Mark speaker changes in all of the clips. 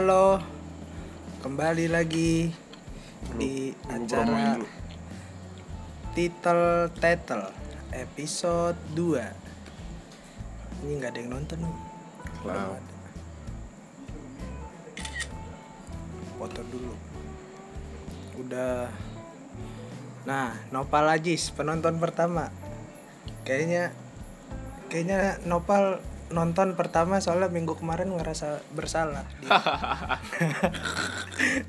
Speaker 1: Halo, kembali lagi di acara. Titel Tetel episode 2 Ini nggak ada yang nonton nih
Speaker 2: Wow.
Speaker 1: Foto dulu. Udah. Nah, Nopal Ajis penonton pertama. Kayaknya Kayaknya Nopal nonton pertama soalnya minggu kemarin ngerasa bersalah.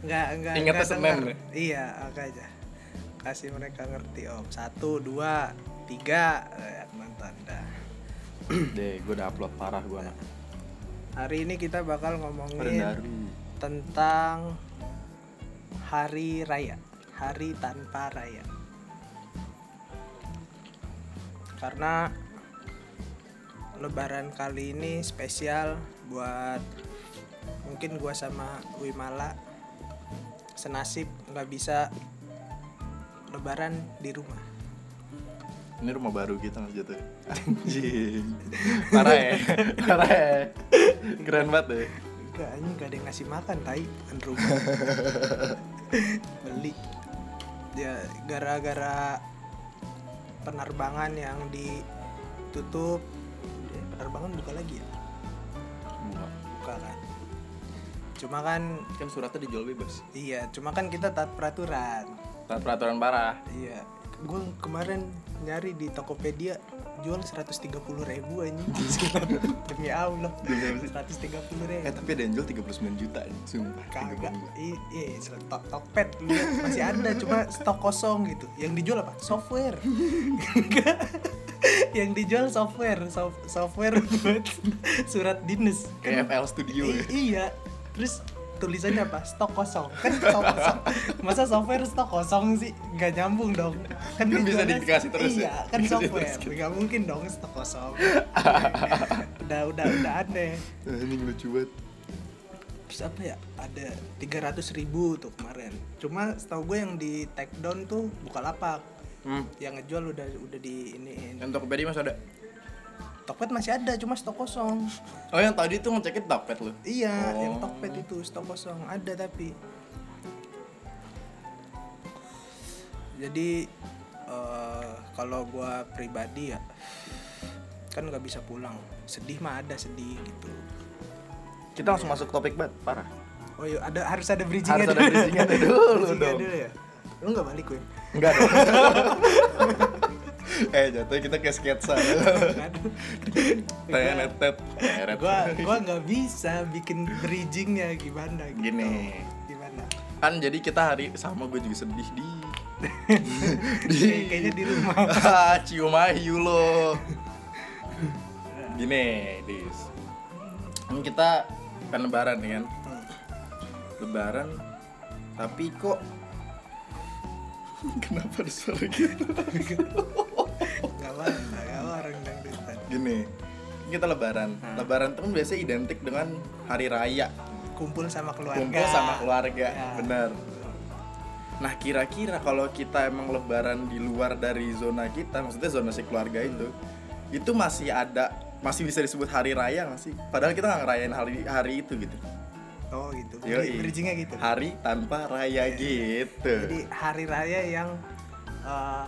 Speaker 1: Nggak nggak
Speaker 2: Senin
Speaker 1: denger.
Speaker 2: ya?
Speaker 1: iya makanya kasih mereka ngerti om. Satu dua tiga. Eh, nonton dah.
Speaker 2: Deh, gue udah upload parah gue anak.
Speaker 1: hari ini kita bakal ngomongin tentang hari raya. Hari tanpa raya. Karena lebaran kali ini spesial buat mungkin gua sama Wimala senasib nggak bisa lebaran di rumah
Speaker 2: Ini rumah baru kita mas jatuh. Anjing. Parah ya. Parah ya. Keren banget deh.
Speaker 1: Enggak, ini gak ada yang ngasih makan, tai Bukan rumah Beli Ya, gara-gara penerbangan yang ditutup Eh, Penerbangan buka lagi ya?
Speaker 2: Bunga.
Speaker 1: Buka kan Cuma kan,
Speaker 2: Kan suratnya dijual bebas.
Speaker 1: iya, cuma kan kita taat peraturan
Speaker 2: Taat peraturan parah.
Speaker 1: Iya Gue kemarin nyari di Tokopedia jual 130 ribu anjing Demi Allah
Speaker 2: Demi
Speaker 1: 130 ribu
Speaker 2: Eh tapi ada yang jual 39 juta nih, sumpah.
Speaker 1: kagak
Speaker 2: 32.
Speaker 1: I- iya stok lihat, masih ada cuma stok kosong gitu yang dijual apa software yang dijual software sof- software buat surat dinas.
Speaker 2: Kayak FL Studio ya.
Speaker 1: I- iya. Terus tulisannya apa? Stok kosong. Kan stok kosong. Masa software stok kosong sih? Nggak nyambung dong. Kan
Speaker 2: Kan bisa dikasih terus ya?
Speaker 1: iya kan
Speaker 2: Dikasih
Speaker 1: software.
Speaker 2: terus.
Speaker 1: Nggak mungkin dong stok kosong. Udah udah udah aneh
Speaker 2: Ini lucu banget.
Speaker 1: terus apa ya? Ada 300 ribu tuh kemarin. Cuma setahu gue yang di take down tuh Bukalapak
Speaker 2: Hmm.
Speaker 1: yang ngejual udah udah di ini
Speaker 2: Yang Tokopedia mas ada.
Speaker 1: Tokped masih ada cuma stok kosong
Speaker 2: Oh yang tadi tuh ngecekin Tokped lu.
Speaker 1: iya
Speaker 2: Oh.
Speaker 1: yang Tokped itu stok kosong ada tapi jadi eh, kalau gua pribadi ya kan nggak bisa pulang sedih mah ada sedih gitu
Speaker 2: Kita langsung masuk topik banget, parah.
Speaker 1: oh iya ada harus ada bridgingnya
Speaker 2: Harus ada bridgingnya dulu
Speaker 1: Bridgingnya
Speaker 2: dong.
Speaker 1: dulu ya lu nggak balik Win
Speaker 2: Enggak dong. eh jatuhnya kita kayak sketsa. Tenet. Teret.
Speaker 1: gua gua nggak bisa bikin bridgingnya gimana gitu.
Speaker 2: Gini.
Speaker 1: gimana
Speaker 2: kan jadi kita hari sama gue juga sedih di
Speaker 1: Kayak- kayaknya di rumah
Speaker 2: Ah, cium ayu lo gini dis kan kita kan lebaran nih kan
Speaker 1: Hmm.
Speaker 2: lebaran tapi kok kenapa ada suara gitu
Speaker 1: nggak apa nggak apa orang dangdutan
Speaker 2: gini kita lebaran.
Speaker 1: Hmm.
Speaker 2: lebaran itu kan biasanya identik dengan hari raya.
Speaker 1: Kumpul sama keluarga.
Speaker 2: Kumpul sama keluarga
Speaker 1: Ya.
Speaker 2: bener nah kira-kira kalau kita emang lebaran di luar dari zona kita maksudnya zona si keluarga itu itu masih ada masih bisa disebut hari raya nggak sih? Padahal kita nggak ngerayain hari hari itu gitu
Speaker 1: oh gitu.
Speaker 2: Yoi.
Speaker 1: bridgingnya gitu.
Speaker 2: Hari tanpa raya gitu.
Speaker 1: Jadi hari raya yang eh,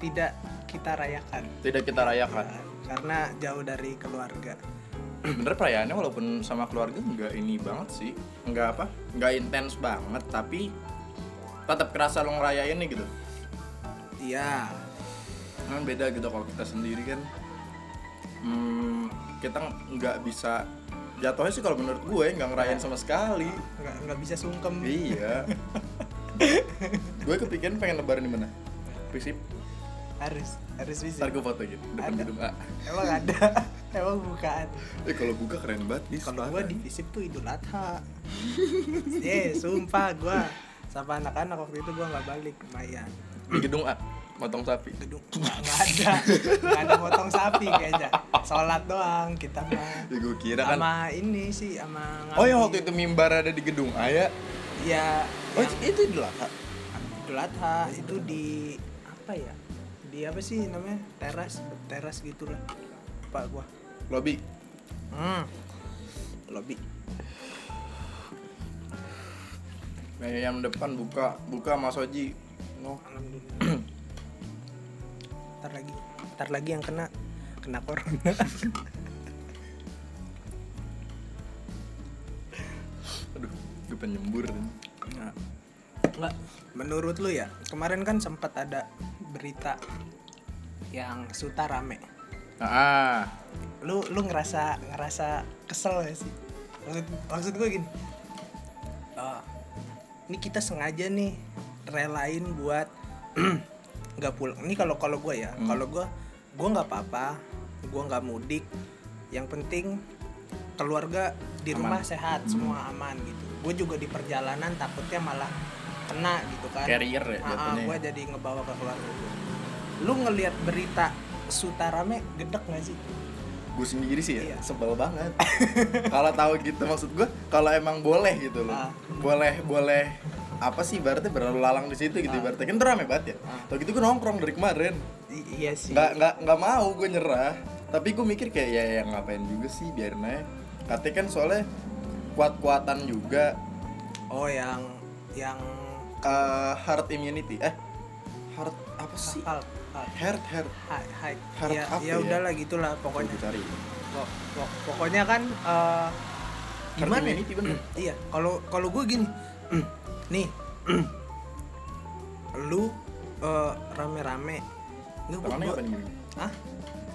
Speaker 1: tidak kita rayakan.
Speaker 2: Tidak kita rayakan.
Speaker 1: Karena jauh dari keluarga.
Speaker 2: Bener perayaannya walaupun sama keluarga nggak ini banget sih. Nggak apa nggak intens banget tapi tetap kerasa lo ngerayainnya gitu.
Speaker 1: Iya.
Speaker 2: Kan beda gitu kalau kita sendiri kan. Hmm, kita nggak bisa jatuhnya sih kalau menurut gue nggak ngerayain sama sekali.
Speaker 1: Nggak nggak bisa sungkem.
Speaker 2: Iya. Gue kepikiran pengen lebaran di mana? Prisip
Speaker 1: harus harus bisa
Speaker 2: ntar gue foto gitu depan
Speaker 1: Ada.
Speaker 2: gedung A.
Speaker 1: Emang ada? Emang bukaan
Speaker 2: eh kalau buka keren banget Dis.
Speaker 1: kalau gua di visip tuh idul adha. Eh sumpah gua sama anak-anak waktu itu gua nggak balik lumayan.
Speaker 2: Di gedung A motong sapi.
Speaker 1: Gedung nggak ada. Nggak ada potong sapi kayaknya. Sholat doang kita mah.
Speaker 2: Ya gue kira kan
Speaker 1: sama ini sih sama
Speaker 2: oh yang waktu itu mimbar ada di gedung A ya
Speaker 1: ya
Speaker 2: oh
Speaker 1: yang
Speaker 2: itu dulu
Speaker 1: idul adha itu di apa ya? Di apa sih namanya? Teras teras gitulah pak gua.
Speaker 2: Lobby
Speaker 1: hmm lobby
Speaker 2: yang depan buka buka Mas Oji. No.
Speaker 1: Alhamdulillah. Ntar lagi, ntar lagi yang kena kena corona.
Speaker 2: aduh gue pengen nyembur
Speaker 1: Nah, Nggak, menurut lu ya, kemarin kan sempat ada berita yang Suta rame.
Speaker 2: ah
Speaker 1: Lu lu ngerasa ngerasa kesel gak sih? Maksud, maksud gue gini. eh, ini kita sengaja nih relain buat nggak pulang. Ini kalau kalau gue ya,
Speaker 2: Hmm.
Speaker 1: kalau gue gue nggak apa-apa, gue nggak mudik. Yang penting keluarga di
Speaker 2: Aman.
Speaker 1: rumah sehat, semua aman gitu. Gue juga di perjalanan takutnya malah kena gitu kan.
Speaker 2: carrier ya
Speaker 1: Ah, gue jadi ngebawa ke keluarga gue. Lu ngelihat berita Sutarame gedek gak sih?
Speaker 2: gue sendiri sih ya
Speaker 1: Iya.
Speaker 2: sebel banget kalau tahu gitu maksud gue kalau emang boleh gitu loh
Speaker 1: Ah.
Speaker 2: boleh boleh apa sih berarti berlalu lalang di situ gitu
Speaker 1: Ah.
Speaker 2: berarti kan tuh rame banget ya.
Speaker 1: Ah.
Speaker 2: tau gitu gue nongkrong dari kemarin.
Speaker 1: I- iya sih.
Speaker 2: nggak nggak nggak mau gue nyerah. Tapi gue mikir kayak ya yang ngapain juga sih biarin aja. Katanya kan soalnya kuat-kuatan juga.
Speaker 1: Oh yang yang
Speaker 2: eh, herd immunity. Eh herd apa sih? Herd herd
Speaker 1: hai hai.
Speaker 2: Hard
Speaker 1: ya ya
Speaker 2: ya?
Speaker 1: udahlah gitulah
Speaker 2: pokoknya.
Speaker 1: pokoknya
Speaker 2: cari.
Speaker 1: Pok- pok- pokoknya kan
Speaker 2: herd
Speaker 1: gimana ya?
Speaker 2: immunity bener.
Speaker 1: Iya kalau kalau gue gini nih. Lu eh, rame-rame. Nggak, gua-
Speaker 2: nih
Speaker 1: Hah?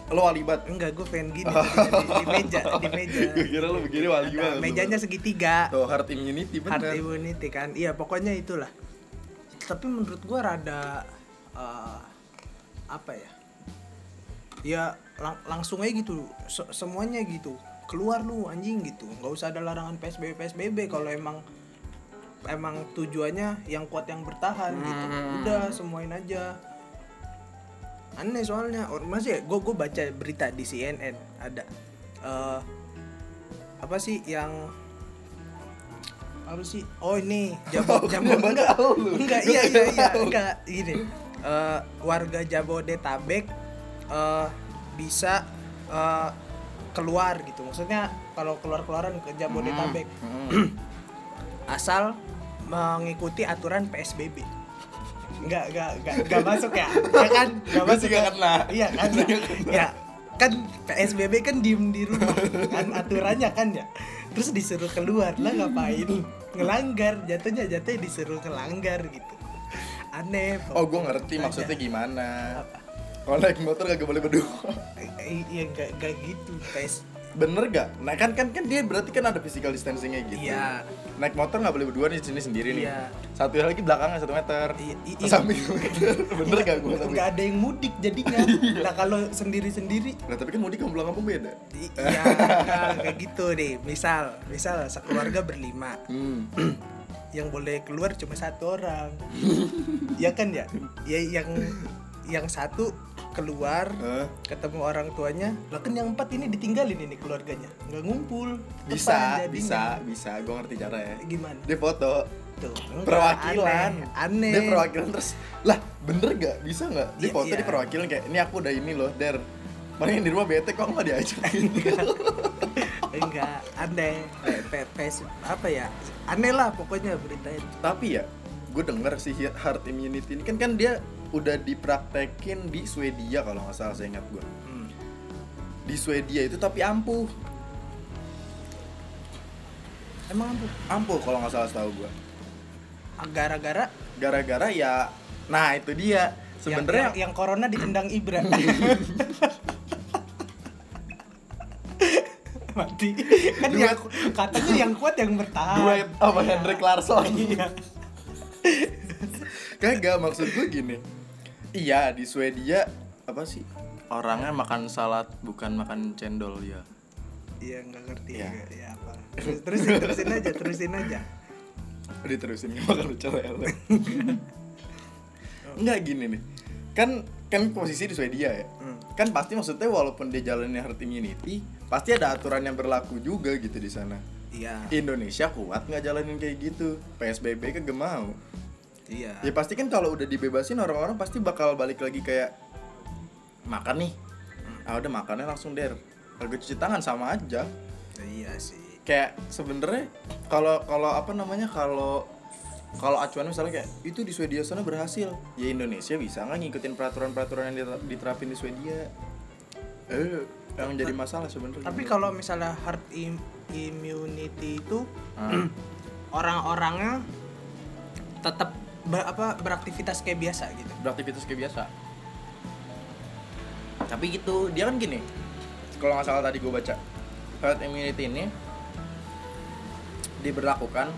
Speaker 2: lo walibat
Speaker 1: enggak gue pengen gini di, di meja di meja.
Speaker 2: Gue kira lo begini wali
Speaker 1: Nah, mejanya segitiga.
Speaker 2: Tuh herd immunity bener.
Speaker 1: Immunity kan. Iya pokoknya itulah. Tapi menurut gua rada eh, apa ya? Ya lang- langsung aja gitu. Se- semuanya gitu. Keluar lu anjing gitu. Nggak usah ada larangan psbb psbb kalau emang emang tujuannya yang kuat yang bertahan gitu.
Speaker 2: Hmm.
Speaker 1: udah semuain aja. Aneh soalnya Or- masih gue gue baca berita di CNN ada eh apa sih yang apa sih oh ini jabo jabo enggak enggak iya iya iya enggak gini Eh, warga Jabodetabek eh bisa eh, keluar gitu. Maksudnya kalau keluar keluaran ke Jabodetabek.
Speaker 2: Hmm.
Speaker 1: asal mengikuti aturan PSBB enggak enggak enggak enggak masuk ya? Ya kan? Enggak masuk ya?
Speaker 2: kena.
Speaker 1: iya kan? Ya, ya kan PSBB kan diem di rumah kan? Aturannya kan ya? Terus disuruh keluar lah ngapain? Ngelanggar jatuhnya jatuhnya disuruh ngelanggar gitu. Aneh
Speaker 2: oh gue ngerti
Speaker 1: Aja.
Speaker 2: maksudnya gimana. Kalau naik motor gak boleh berdua.
Speaker 1: Iya enggak enggak gitu PS
Speaker 2: bener gak nah kan kan kan dia berarti kan ada physical distancingnya gitu.
Speaker 1: Iya.
Speaker 2: Naik motor nggak boleh berdua nih sini sendiri nih
Speaker 1: Iya.
Speaker 2: satu lagi belakangnya satu meter
Speaker 1: I-
Speaker 2: samping meter bener gak gue
Speaker 1: nggak ada yang mudik jadinya nah kalau sendiri sendiri
Speaker 2: nah tapi kan mudik sama pulang kampung beda
Speaker 1: Iya, nah, kayak gitu deh. Misal, misal sekeluarga berlima,
Speaker 2: hmm.
Speaker 1: yang boleh keluar cuma satu orang. ya kan ya? Ya yang yang satu keluar
Speaker 2: Eh,
Speaker 1: ketemu orang tuanya, lah kan yang empat ini ditinggalin ini keluarganya, nggak ngumpul.
Speaker 2: bisa
Speaker 1: Tepan jadinya.
Speaker 2: bisa bisa gue ngerti cara ya
Speaker 1: Gimana?
Speaker 2: dia foto
Speaker 1: Tuh, enggak,
Speaker 2: perwakilan
Speaker 1: aneh. aneh.
Speaker 2: dia perwakilan terus lah bener gak bisa nggak dia
Speaker 1: Iya,
Speaker 2: foto
Speaker 1: iya.
Speaker 2: di perwakilan kayak ini aku udah ini loh der Paling yang di rumah bete kok nggak diajak
Speaker 1: enggak, aneh. Pe- pe- pes- apa ya? Aneh lah pokoknya berita itu.
Speaker 2: tapi ya gue denger sih herd immunity ini kan kan dia udah dipraktekin di Swedia kalau nggak salah saya ingat gue
Speaker 1: Hmm.
Speaker 2: di Swedia itu tapi ampuh.
Speaker 1: Emang apa?
Speaker 2: ampuh kalau nggak salah setahu gue
Speaker 1: Gara-gara?
Speaker 2: Gara-gara ya nah itu dia.
Speaker 1: Yang,
Speaker 2: sebenarnya
Speaker 1: yang, yang corona ditendang Ibra. Mati. Kan
Speaker 2: Duet.
Speaker 1: yang, katanya yang kuat yang bertahan.
Speaker 2: Duet sama Hendrik Larsson.
Speaker 1: Iya.
Speaker 2: Kagak maksud gue gini iya di Swedia apa sih? Orangnya makan salad bukan makan cendol ya.
Speaker 1: Iya nggak ngerti ya, ya apa. Terus terusin terusin aja terusin aja.
Speaker 2: Diterusin nggak makan pecel lele nggak gini nih. Kan kan posisi di Swedia ya.
Speaker 1: Hmm.
Speaker 2: kan pasti maksudnya walaupun dia jalanin herd immunity pasti ada aturan yang berlaku juga gitu di sana.
Speaker 1: Iya.
Speaker 2: Indonesia kuat nggak jalanin kayak gitu. PSBB kagak mau
Speaker 1: iya.
Speaker 2: Ya pasti kan kalau udah dibebasin orang-orang pasti bakal balik lagi kayak makan nih. Ah udah makannya langsung der. Kagak cuci tangan sama aja.
Speaker 1: Iya sih.
Speaker 2: Kayak sebenarnya kalau kalau apa namanya kalau kalau acuan misalnya kayak itu di Swedia sana berhasil. Ya Indonesia bisa nggak ngikutin peraturan-peraturan yang diter- diterapin di Swedia? Eh yang jadi masalah sebenarnya.
Speaker 1: tapi kalau misalnya herd im- immunity itu
Speaker 2: Ah.
Speaker 1: orang-orangnya tetap ber- apa beraktivitas kayak biasa gitu.
Speaker 2: Beraktivitas kayak biasa. Tapi gitu dia kan gini. Kalau nggak salah tadi gue baca herd immunity ini diberlakukan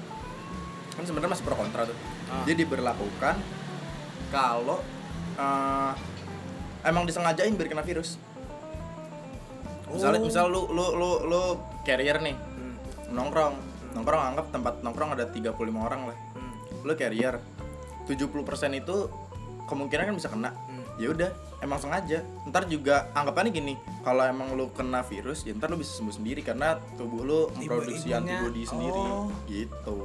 Speaker 2: kan sebenarnya masih pro kontra tuh.
Speaker 1: Ah.
Speaker 2: dia diberlakukan kalau eh, emang disengajain biar kena virus. Misalnya
Speaker 1: Oh.
Speaker 2: misal lu lu lu lu carrier nih
Speaker 1: Hmm.
Speaker 2: nongkrong. Nongkrong anggap tempat nongkrong ada 35 orang lah.
Speaker 1: Hmm.
Speaker 2: lu carrier 70% itu kemungkinan kan bisa kena
Speaker 1: Hmm.
Speaker 2: ya udah emang sengaja ntar juga anggapannya gini kalau emang lu kena virus ya ntar lu bisa sembuh sendiri karena tubuh lu memproduksi antibody sendiri
Speaker 1: oh.
Speaker 2: gitu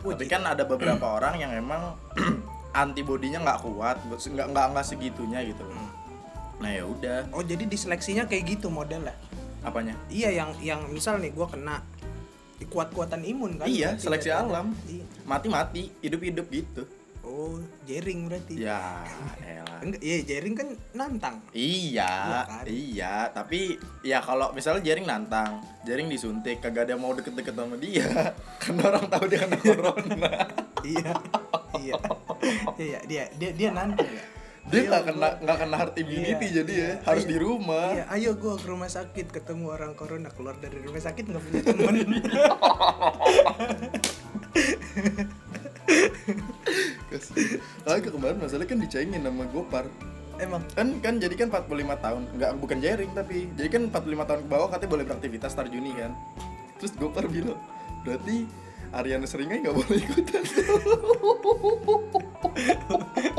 Speaker 1: Oh,
Speaker 2: tapi
Speaker 1: gitu.
Speaker 2: kan ada beberapa orang yang emang antibodinya nggak kuat nggak nggak nggak segitunya gitu
Speaker 1: Hmm.
Speaker 2: nah ya udah
Speaker 1: oh jadi diseleksinya kayak gitu modelnya
Speaker 2: apanya
Speaker 1: iya yang yang misal nih gua kena kuat-kuatan imun kan
Speaker 2: iya seleksi
Speaker 1: katanya.
Speaker 2: alam
Speaker 1: Iya.
Speaker 2: mati mati hidup hidup gitu
Speaker 1: oh jaring berarti
Speaker 2: ya elah
Speaker 1: enggak iya jaring kan nantang
Speaker 2: Iya,
Speaker 1: Iya kan?
Speaker 2: iya, tapi ya kalau misalnya jaring nantang, jaring disuntik, kagak ada yang mau deket-deket sama dia, kan orang tahu dia kena corona.
Speaker 1: iya iya iya dia dia dia nantang ya
Speaker 2: Dia nggak kena nggak kena herd immunity
Speaker 1: Iya,
Speaker 2: jadi
Speaker 1: iya.
Speaker 2: ya, harus
Speaker 1: Ayo,
Speaker 2: di rumah.
Speaker 1: Iya, ayo gua ke rumah sakit ketemu orang corona keluar dari rumah sakit nggak punya teman.
Speaker 2: Ah, kemarin masalah kan dicengin sama Gopar.
Speaker 1: Emang?
Speaker 2: Kan kan jadi kan 45 tahun, nggak bukan jaring tapi. Jadi kan 45 tahun ke bawah katanya boleh beraktivitas tar Juni kan. Terus Gopar bilang, berarti Ariana Seringai nggak boleh ikutan.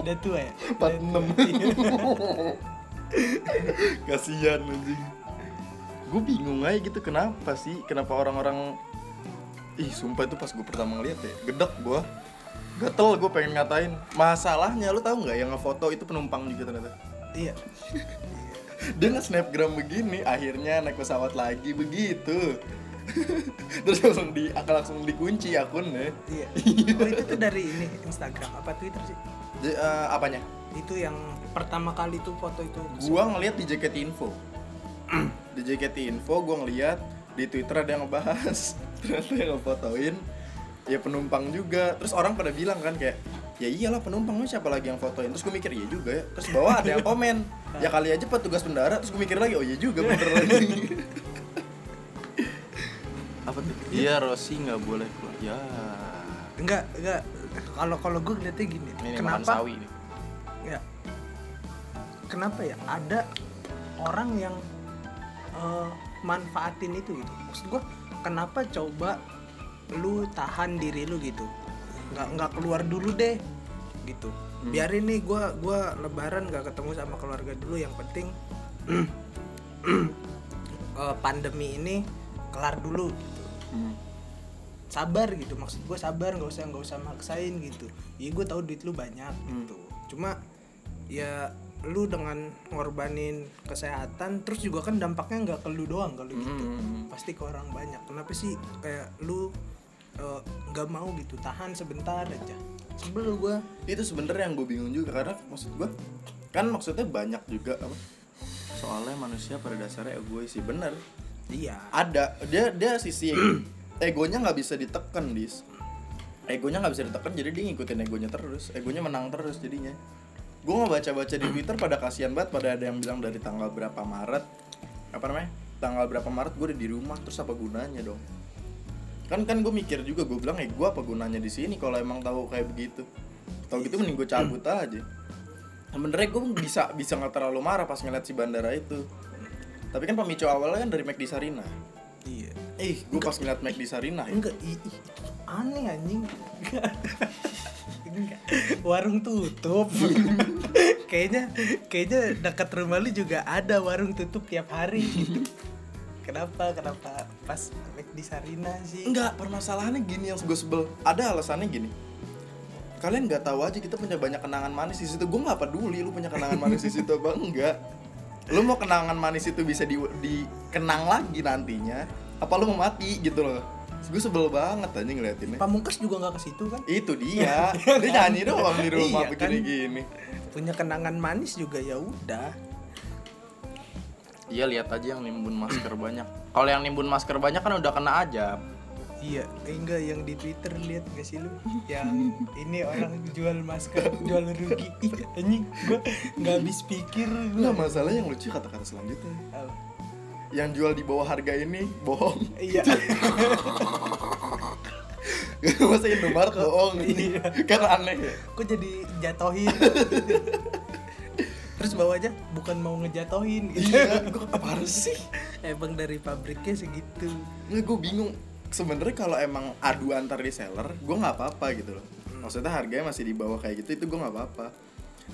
Speaker 1: udah tua ya.
Speaker 2: 46 Kasihan anjing. Gue bingung aja gitu kenapa sih? Kenapa orang-orang Ih sumpah itu pas gue pertama ngeliat ya Gedek gue Gatel gue pengen ngatain Masalahnya lu tahu nggak yang ngefoto itu penumpang juga ternyata
Speaker 1: Iya.
Speaker 2: Dia nge-snapgram begini Akhirnya naik pesawat lagi begitu Terus langsung di langsung dikunci akunnya
Speaker 1: Iya. Oh itu tuh dari ini Instagram apa Twitter sih?
Speaker 2: J- eh, Apanya?
Speaker 1: Itu yang pertama kali tuh foto itu.
Speaker 2: gua ngeliat di JKT Info di JKT Info gua ngeliat di Twitter ada yang ngebahas ternyata yang ngefotoin ya penumpang juga terus orang pada bilang kan kayak ya iyalah penumpang lu siapa lagi yang fotoin terus gue mikir iya juga ya terus bawah ada yang komen ya kali aja petugas pendara terus gue mikir lagi oh iya juga bener lagi apa tuh iya Rossi nggak boleh keluar ya
Speaker 1: Enggak, enggak. Kalau kalau gue ngeliatnya gini.
Speaker 2: ini
Speaker 1: kenapa?
Speaker 2: sawi nih
Speaker 1: Ya. Kenapa ya ada orang yang eh, manfaatin itu gitu. Maksud gue kenapa coba lu tahan diri lu gitu. Nggak nggak keluar dulu deh gitu. Biarin nih gue gua lebaran gak ketemu sama keluarga dulu. Yang penting eh, pandemi ini kelar dulu gitu.
Speaker 2: Hmm.
Speaker 1: sabar gitu. Maksud gue sabar nggak usah nggak usah maksain gitu. Iya gue tahu duit lu banyak gitu. Cuma ya lu dengan ngorbanin kesehatan terus juga kan dampaknya nggak ke lu doang kalau gitu.
Speaker 2: Hmm.
Speaker 1: pasti ke orang banyak. Kenapa sih kayak lu eh, nggak mau gitu tahan sebentar aja. Sebel gue
Speaker 2: itu sebenarnya yang gue bingung juga karena maksud gue kan maksudnya banyak juga apa soalnya manusia pada dasarnya egois sih bener.
Speaker 1: Iya.
Speaker 2: Ada dia dia sisi egonya nggak bisa ditekan dis. Egonya nggak bisa ditekan jadi dia ngikutin egonya terus egonya menang terus jadinya. Gue nggak baca baca di twitter pada kasihan banget pada ada yang bilang dari tanggal berapa maret apa namanya tanggal berapa maret gue udah di rumah terus apa gunanya dong kan kan gue mikir juga gue bilang eh gue apa gunanya di sini kalau emang tahu kayak begitu? Tahu gitu mending gue cabut aja. Sebenernya gue bisa bisa nggak terlalu marah pas ngeliat si bandara itu. Tapi kan pemicu awalnya kan dari McD Sarina.
Speaker 1: Iya.
Speaker 2: Eh, gue pas ngeliat McD Sarina ya.
Speaker 1: enggak i, i- aneh anjing. Warung tutup. Kayaknya kayaknya dekat rumah lu juga ada warung tutup tiap hari. gitu kenapa kenapa pas di Sarina sih
Speaker 2: Enggak, permasalahannya gini yang gue sebel. Ada alasannya gini. Kalian nggak tahu aja kita punya banyak kenangan manis di situ. Gue nggak peduli lu punya kenangan manis di situ apa enggak. Lu mau kenangan manis itu bisa di dikenang lagi nantinya. Apa lu mau mati gitu loh. gue sebel banget anjing ngeliatinnya
Speaker 1: Pamungkas juga nggak ke situ kan
Speaker 2: itu dia dia nyanyi doang di rumah
Speaker 1: Iya, kan?
Speaker 2: begini gini
Speaker 1: punya kenangan manis juga ya udah
Speaker 2: iya lihat aja yang nimbun masker banyak. Kalau yang nimbun masker banyak kan udah kena aja
Speaker 1: iya eh, enggak yang di twitter lihat gak sih lu? Yang ini orang jual masker jual rugi. Ih, anjing gua nggak habis pikir.
Speaker 2: Nah
Speaker 1: gua
Speaker 2: masalah yang lucu kata-kata selanjutnya.
Speaker 1: Apa?
Speaker 2: Yang jual di bawah harga ini bohong.
Speaker 1: Iya.
Speaker 2: Masa Indomaret bohong?
Speaker 1: Iya.
Speaker 2: Kan aneh. Ya
Speaker 1: kok jadi jatohin terus bawahnya bukan mau ngejatohin gitu.
Speaker 2: Iya, gue apa sih?
Speaker 1: emang dari pabriknya segitu
Speaker 2: Nggak, gue bingung sebenarnya kalau emang adu antar reseller, gue nggak apa-apa gitu loh. Maksudnya harganya masih di bawah kayak gitu, itu gue nggak apa-apa.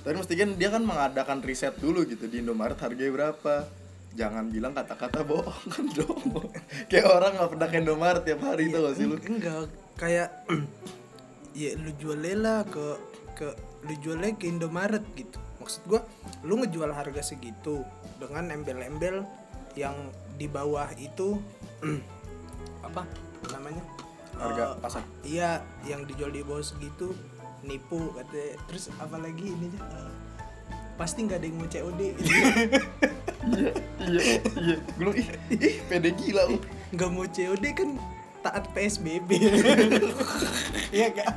Speaker 2: Tapi mesti kan dia kan mengadakan riset dulu gitu di Indomaret harganya berapa. Jangan bilang kata-kata bohong kan dong. kayak orang nggak pernah ke Indomaret tiap hari itu gak sih lu?
Speaker 1: enggak kayak ya lu jual lela ke ke lu jualnya ke Indomaret gitu maksud gua lu ngejual harga segitu dengan embel-embel yang di bawah itu apa namanya
Speaker 2: Harga
Speaker 1: Eh,
Speaker 2: pasar.
Speaker 1: iya yang dijual di bawah segitu nipu katanya terus apalagi ini eh, pasti nggak ada yang mau COD
Speaker 2: Iya, iya, iya. Gue bilang, ih, ih, pede gila lu.
Speaker 1: nggak mau COD kan taat PSBB iya gak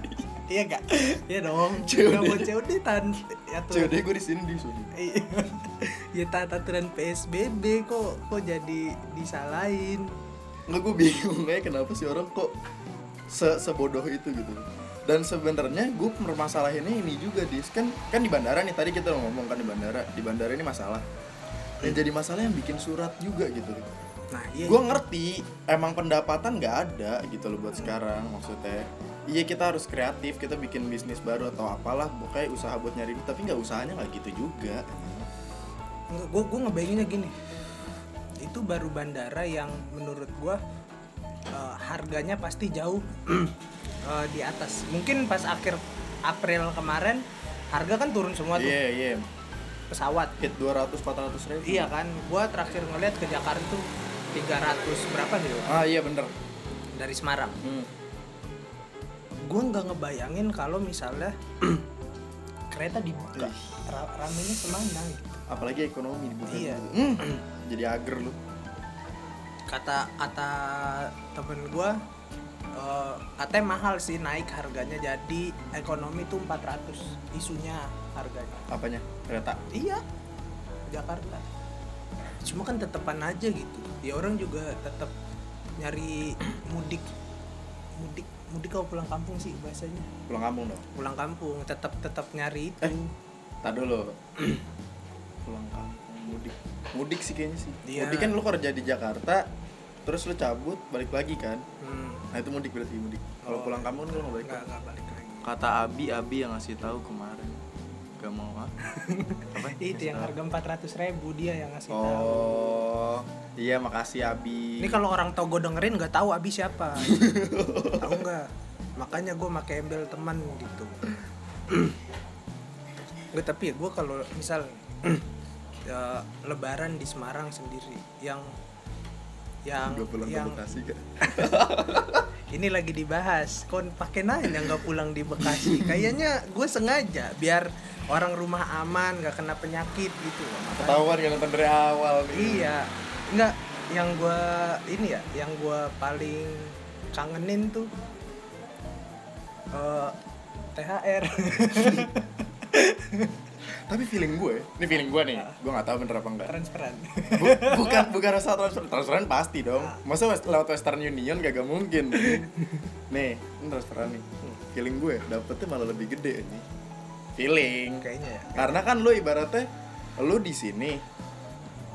Speaker 1: iya gak iya dong
Speaker 2: COD.
Speaker 1: nggak mau COD tan aturan
Speaker 2: COD gue di sini di sini.
Speaker 1: Iya. ya taat aturan PSBB kok kok jadi disalahin
Speaker 2: Nggak gue bingung kayak kenapa sih orang kok se sebodoh itu gitu. Dan sebenarnya gue permasalahannya ini juga dis kan kan di bandara nih tadi kita ngomong kan di bandara di bandara ini masalah. Dan jadi masalah yang bikin surat juga gitu.
Speaker 1: Nah iya
Speaker 2: Gue ngerti emang pendapatan nggak ada gitu loh buat sekarang maksudnya. Iya kita harus kreatif kita bikin bisnis baru atau apalah pokoknya usaha buat nyari duit tapi nggak usahanya nggak gitu juga.
Speaker 1: gue gue ngebayanginnya gini itu baru bandara yang menurut gue eh, harganya pasti jauh eh, di atas mungkin pas akhir April kemarin harga kan turun semua tuh
Speaker 2: Iya iya.
Speaker 1: pesawat
Speaker 2: Hit 200 400 ribu.
Speaker 1: iya kan gue terakhir ngeliat ke Jakarta tuh 300 berapa gitu?
Speaker 2: Ah iya bener.
Speaker 1: dari Semarang.
Speaker 2: Hmm.
Speaker 1: gue nggak ngebayangin kalau misalnya kereta dibuka. Ra- ramenya ke mana gitu.
Speaker 2: Apalagi ekonomi dibuka
Speaker 1: Iya.
Speaker 2: gitu. Hmm, jadi ager lu.
Speaker 1: Kata kata temen gue eh, katanya mahal sih naik harganya. Jadi ekonomi tuh 400 isunya harganya.
Speaker 2: Apanya? Kereta?
Speaker 1: Iya. Jakarta cuma kan tetepan aja gitu. Ya orang juga tetap nyari mudik. Mudik mudik kalau pulang kampung sih bahasanya.
Speaker 2: Pulang kampung dong?
Speaker 1: Pulang kampung tetap tetap nyari itu.
Speaker 2: Eh. tak dulu. Pulang kampung mudik. Mudik sih kayaknya sih.
Speaker 1: Iya.
Speaker 2: mudik kan lu kerja di Jakarta terus lu cabut balik lagi kan?
Speaker 1: Hmm,
Speaker 2: nah itu mudik berarti mudik. Kalau
Speaker 1: Oh.
Speaker 2: pulang kampung lu nggak balik
Speaker 1: nggak nggak balik lagi.
Speaker 2: Kata Abi Abi yang ngasih tahu kemarin gak mau ah apa
Speaker 1: itu yang harga 400 ribu dia yang ngasih tahu
Speaker 2: oh iya makasih Abi
Speaker 1: Ini kalau orang Togo dengerin nggak tahu Abi siapa. tahu nggak? Makanya gue pakai embel teman gitu. Gue tapi ya gue kalau misal ya, Lebaran di Semarang sendiri yang yang
Speaker 2: Gak pulang
Speaker 1: yang
Speaker 2: ke Bekasi kan
Speaker 1: ini lagi dibahas. Kon pakai nanya nggak pulang di Bekasi. Kayaknya gue sengaja biar orang rumah aman nggak kena penyakit gitu
Speaker 2: ketahuan kan dari awal
Speaker 1: Iya, enggak yang gua ini ya, yang gua paling kangenin tuh eh THR.
Speaker 2: tapi feeling gue ini feeling gue nih gue nggak tahu bener apa enggak.
Speaker 1: Transferan.
Speaker 2: Bu- bukan bukan rasa transfer transferan pasti dong. Masa west, lewat Western Union gak, mungkin. Nih ini transferan nih. Feeling gue dapetnya malah lebih gede ini. Feeling.
Speaker 1: Kayaknya ya.
Speaker 2: karena kan lu ibaratnya lu di sini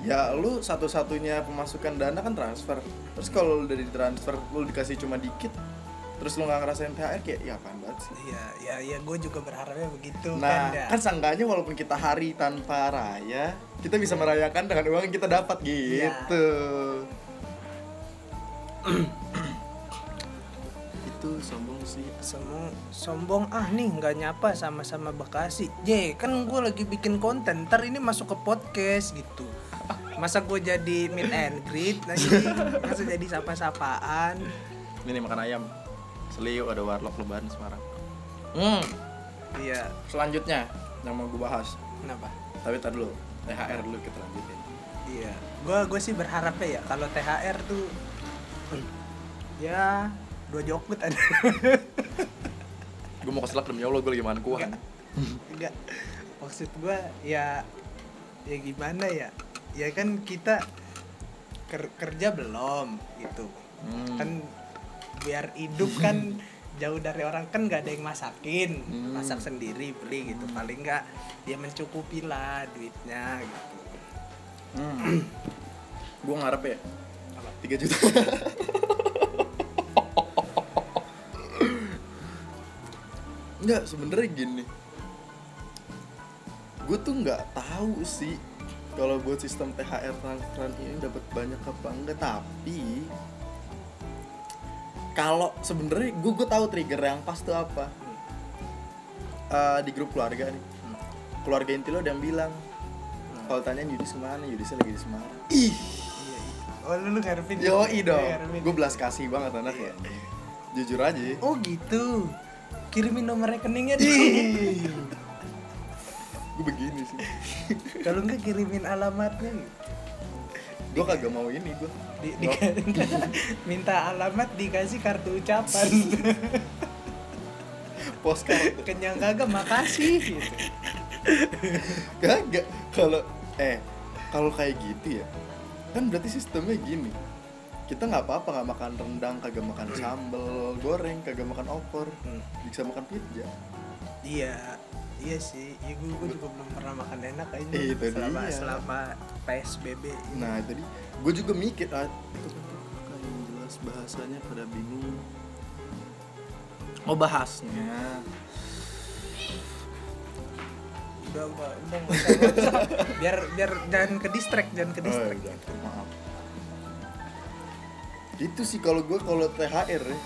Speaker 2: ya lu satu-satunya pemasukan dana kan transfer. Terus kalau udah ditransfer lu dikasih cuma dikit terus lu nggak ngerasain THR kayak ya apaan banget sih
Speaker 1: Iya, ya ya gue juga berharapnya begitu
Speaker 2: Nah,
Speaker 1: kan ya.
Speaker 2: kan walaupun kita hari tanpa raya, kita bisa merayakan dengan uang yang kita dapat
Speaker 1: Iya.
Speaker 2: gitu. itu sombong sih.
Speaker 1: Sombong, sombong ah nih nggak nyapa sama-sama Bekasi. J kan gue lagi bikin konten, ntar ini masuk ke podcast gitu. Masa gue jadi meet and greet lagi, masa jadi sapa-sapaan.
Speaker 2: ini makan ayam seliu ada warlock lebaran Semarang. Hmm.
Speaker 1: Iya.
Speaker 2: Selanjutnya yang mau gue bahas.
Speaker 1: Kenapa?
Speaker 2: Tapi tar dulu THR dulu kita lanjutin.
Speaker 1: Iya. Gua gue sih berharapnya ya kalau THR tuh ya dua jokut ada
Speaker 2: gue mau keselak demi Allah gue lagi makan kuah.
Speaker 1: Enggak. enggak. Maksud gua ya ya gimana ya? Ya kan kita ker- kerja belum gitu.
Speaker 2: Hmm.
Speaker 1: kan biar hidup kan jauh dari orang kan nggak ada yang masakin
Speaker 2: Hmm.
Speaker 1: masak sendiri beli gitu paling nggak dia mencukupi lah duitnya gitu
Speaker 2: Hmm. gue ngarep ya
Speaker 1: Apa?
Speaker 2: 3 juta Enggak, sebenernya gini Gue tuh nggak tahu sih kalau buat sistem THR transferan ini dapat banyak apa enggak tapi kalau sebenarnya gue gue tahu trigger yang pas tuh apa. Eh, di grup keluarga nih.
Speaker 1: Hmm.
Speaker 2: keluarga inti lo ada yang bilang
Speaker 1: Hmm.
Speaker 2: kalau tanyain Yudis ke mana Yudis lagi di Semarang. Ih.
Speaker 1: Iya, iya. oh lu lu ngarepin
Speaker 2: Yoi dong,
Speaker 1: Iya,
Speaker 2: gue belas kasih banget anak ya. Jujur aja.
Speaker 1: Oh gitu. Kirimin nomor rekeningnya deh
Speaker 2: Gue begini sih.
Speaker 1: Kalau nggak kirimin alamatnya gitu.
Speaker 2: Gue kagak mau ini gue
Speaker 1: di, di- minta alamat dikasih kartu ucapan.
Speaker 2: Postcard
Speaker 1: kenyang kagak makasih. Gitu.
Speaker 2: Kagak. Kalau, eh kalau kayak gitu ya Kan berarti sistemnya gini. Kita nggak apa-apa nggak makan rendang, kagak makan sambal goreng, kagak makan opor.
Speaker 1: Hmm.
Speaker 2: Bisa makan pizza.
Speaker 1: Iya iya sih iya gue, gue juga belum pernah makan enak aja
Speaker 2: Eh, itu
Speaker 1: selama
Speaker 2: dia.
Speaker 1: selama psbb
Speaker 2: Nah tadi gue juga mikir ah, itu kan kakak yang jelas bahasanya pada bingung. Oh bahasnya.
Speaker 1: udah udah udah biar biar jangan ke distract jangan ke
Speaker 2: Oh,
Speaker 1: distract
Speaker 2: iya, maaf. Itu sih kalau gue kalau THR ya.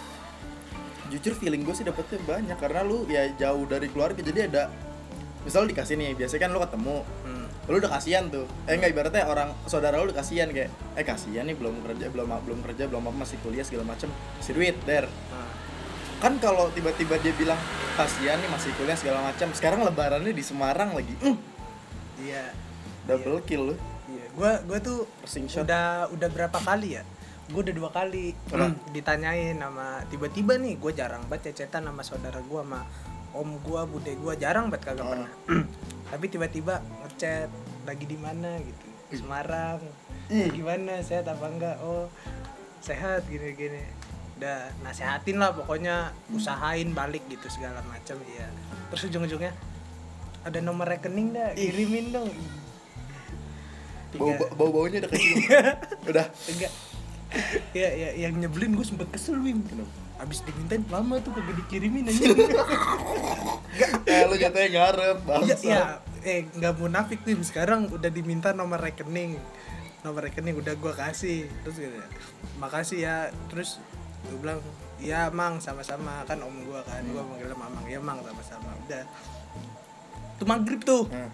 Speaker 2: Jujur feeling gue sih dapetnya banyak karena lu ya jauh dari keluarga jadi ada misal dikasih nih biasanya kan lu ketemu.
Speaker 1: Hmm.
Speaker 2: lu udah kasihan tuh. Eh enggak ibaratnya orang saudara lu udah kasihan kayak eh kasihan nih belum kerja belum belum kerja belum apa masih kuliah segala macem kasih duit der.
Speaker 1: Nah,
Speaker 2: kan kalau tiba-tiba dia bilang kasihan nih masih kuliah segala macam sekarang lebarannya di Semarang lagi. Mm,
Speaker 1: iya.
Speaker 2: Double kill lu.
Speaker 1: Iya. Gue gue tuh udah udah berapa kali ya? Gue udah dua kali.
Speaker 2: Apa?
Speaker 1: ditanyain sama tiba-tiba nih gue jarang banget cecetan sama saudara gue sama om gue bude gue jarang banget kagak
Speaker 2: Oh.
Speaker 1: pernah. Tapi tiba-tiba ngechat lagi di mana? gitu. Semarang.
Speaker 2: Ih.
Speaker 1: gimana sehat apa enggak? Oh sehat gini-gini. Udah nasehatin lah pokoknya usahain balik gitu segala macam iya. Terus ujung-ujungnya ada nomor rekening dah kirimin dong.
Speaker 2: Bau bau baunya udah kecium udah.
Speaker 1: Enggak ya, ya yang nyebelin gue sempet kesel wim abis dimintain lama tuh kagak dikirimin aja
Speaker 2: eh lu jatuhnya ngarep
Speaker 1: ya,
Speaker 2: bangsa
Speaker 1: ya eh nggak munafik Wim. Sekarang udah diminta nomor rekening. Nomor rekening udah gua kasih. Terus gitu, makasih ya. Terus gue bilang ya mang sama-sama. Kan om gua kan gua manggilnya mamang. Ya mang sama-sama. Udah. Tuh maghrib tuh.
Speaker 2: Nah,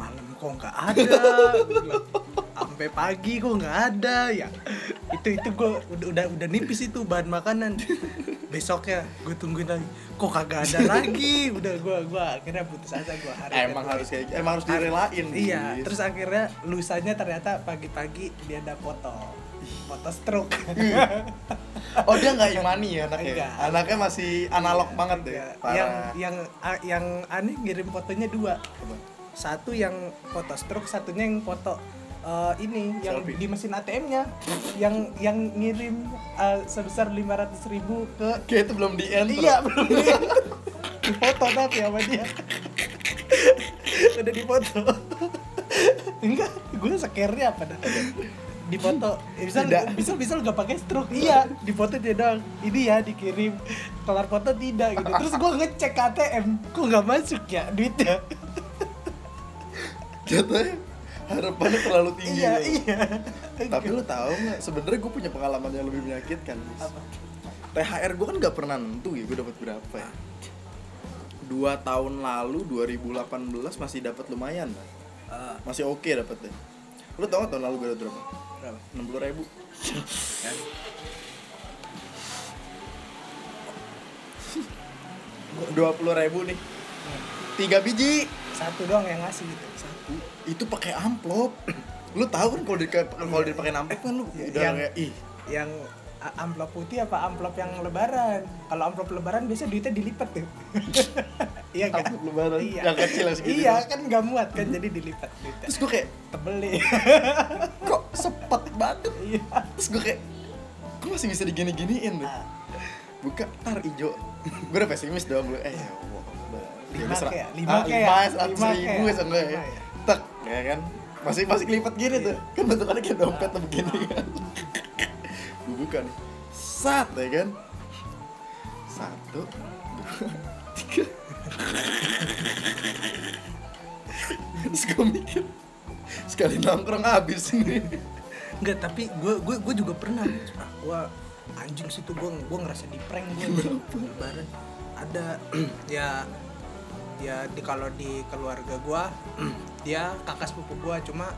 Speaker 1: malam kok nggak ada? Sampai pagi kok nggak ada. Ya itu itu gue udah udah udah nipis itu bahan makanan. Besoknya gue tungguin lagi. Kok kagak ada lagi? Udah gue gua akhirnya putus asa gue hari
Speaker 2: emang harus kayak emang harus direlain
Speaker 1: iya terus akhirnya lusanya ternyata pagi-pagi dia ada foto. Foto stroke.
Speaker 2: Oh dia nggak imani ya anaknya?
Speaker 1: Enggak.
Speaker 2: anaknya masih analog banget deh
Speaker 1: Enggak. Yang yang yang aneh ngirim fotonya dua? Satu yang foto stroke satunya yang foto eh, ini yang
Speaker 2: Selfie.
Speaker 1: di mesin ATM-nya yang yang ngirim eh, sebesar 500.000 ribu ke
Speaker 2: kayak itu belum di end
Speaker 1: iya belum di di foto tapi sama dia. Udah di foto enggak gue sekernya apa dah? Di foto bisa
Speaker 2: Tidak.
Speaker 1: bisa bisa lu gak pakai stroke. Iya di foto dia doang. Ini ya dikirim. Kelar foto tidak gitu. Terus gue ngecek KTM kok nggak masuk ya duitnya
Speaker 2: jatuhnya harapannya terlalu tinggi
Speaker 1: iya
Speaker 2: loh.
Speaker 1: iya.
Speaker 2: Tapi lu tahu nggak sebenarnya gue punya pengalaman yang lebih menyakitkan
Speaker 1: Apa?
Speaker 2: THR gue kan gak pernah nentu ya gue dapat berapa ya? Dua tahun lalu 2018 masih dapat lumayan.
Speaker 1: Uh.
Speaker 2: masih oke okay deh lu tau gak tahun lalu gue dapat berapa?
Speaker 1: Berapa?
Speaker 2: enam puluh ribu.
Speaker 1: Kan?
Speaker 2: Dua puluh ribu nih. Tiga biji
Speaker 1: satu doang yang ngasih gitu.
Speaker 2: Satu. Itu pakai amplop. Lu tahu kan kalau di kalau dipakai amplop kan lu
Speaker 1: Iya,
Speaker 2: udah
Speaker 1: yang-
Speaker 2: kayak ih.
Speaker 1: yang amplop putih apa amplop yang lebaran? Kalau amplop lebaran biasa duitnya dilipat tuh. Iya kan?
Speaker 2: Amplop lebaran
Speaker 1: iya.
Speaker 2: yang kecil yang segini.
Speaker 1: Iya kan nggak muat kan jadi dilipat duitnya.
Speaker 2: Terus gue kayak
Speaker 1: tebel nih
Speaker 2: kok sepet banget?
Speaker 1: Iya.
Speaker 2: Terus gue kayak kok masih bisa digini-giniin? Tuh
Speaker 1: Ah,
Speaker 2: buka tar ijo gue udah pesimis dong gue eh ya
Speaker 1: Lima
Speaker 2: serak-
Speaker 1: kayak, lima
Speaker 2: ah,
Speaker 1: kayak,
Speaker 2: lima seratus
Speaker 1: lima
Speaker 2: ribu
Speaker 1: kayak.
Speaker 2: ya? Ya. Tek ya kan? Masih masih kelipet gini tuh. Kan bentukannya kayak dompet tuh begini kan. Gue buka nih sat ya kan? Satu dua tiga. Terus gue mikir sekali nongkrong habis ini.
Speaker 1: Enggak, tapi gue gue gue juga pernah. Ah, gue anjing sih tuh gue gue ngerasa di prank gue lebaran. Ada ya ya di kalau di keluarga gue dia kakak sepupu gue cuma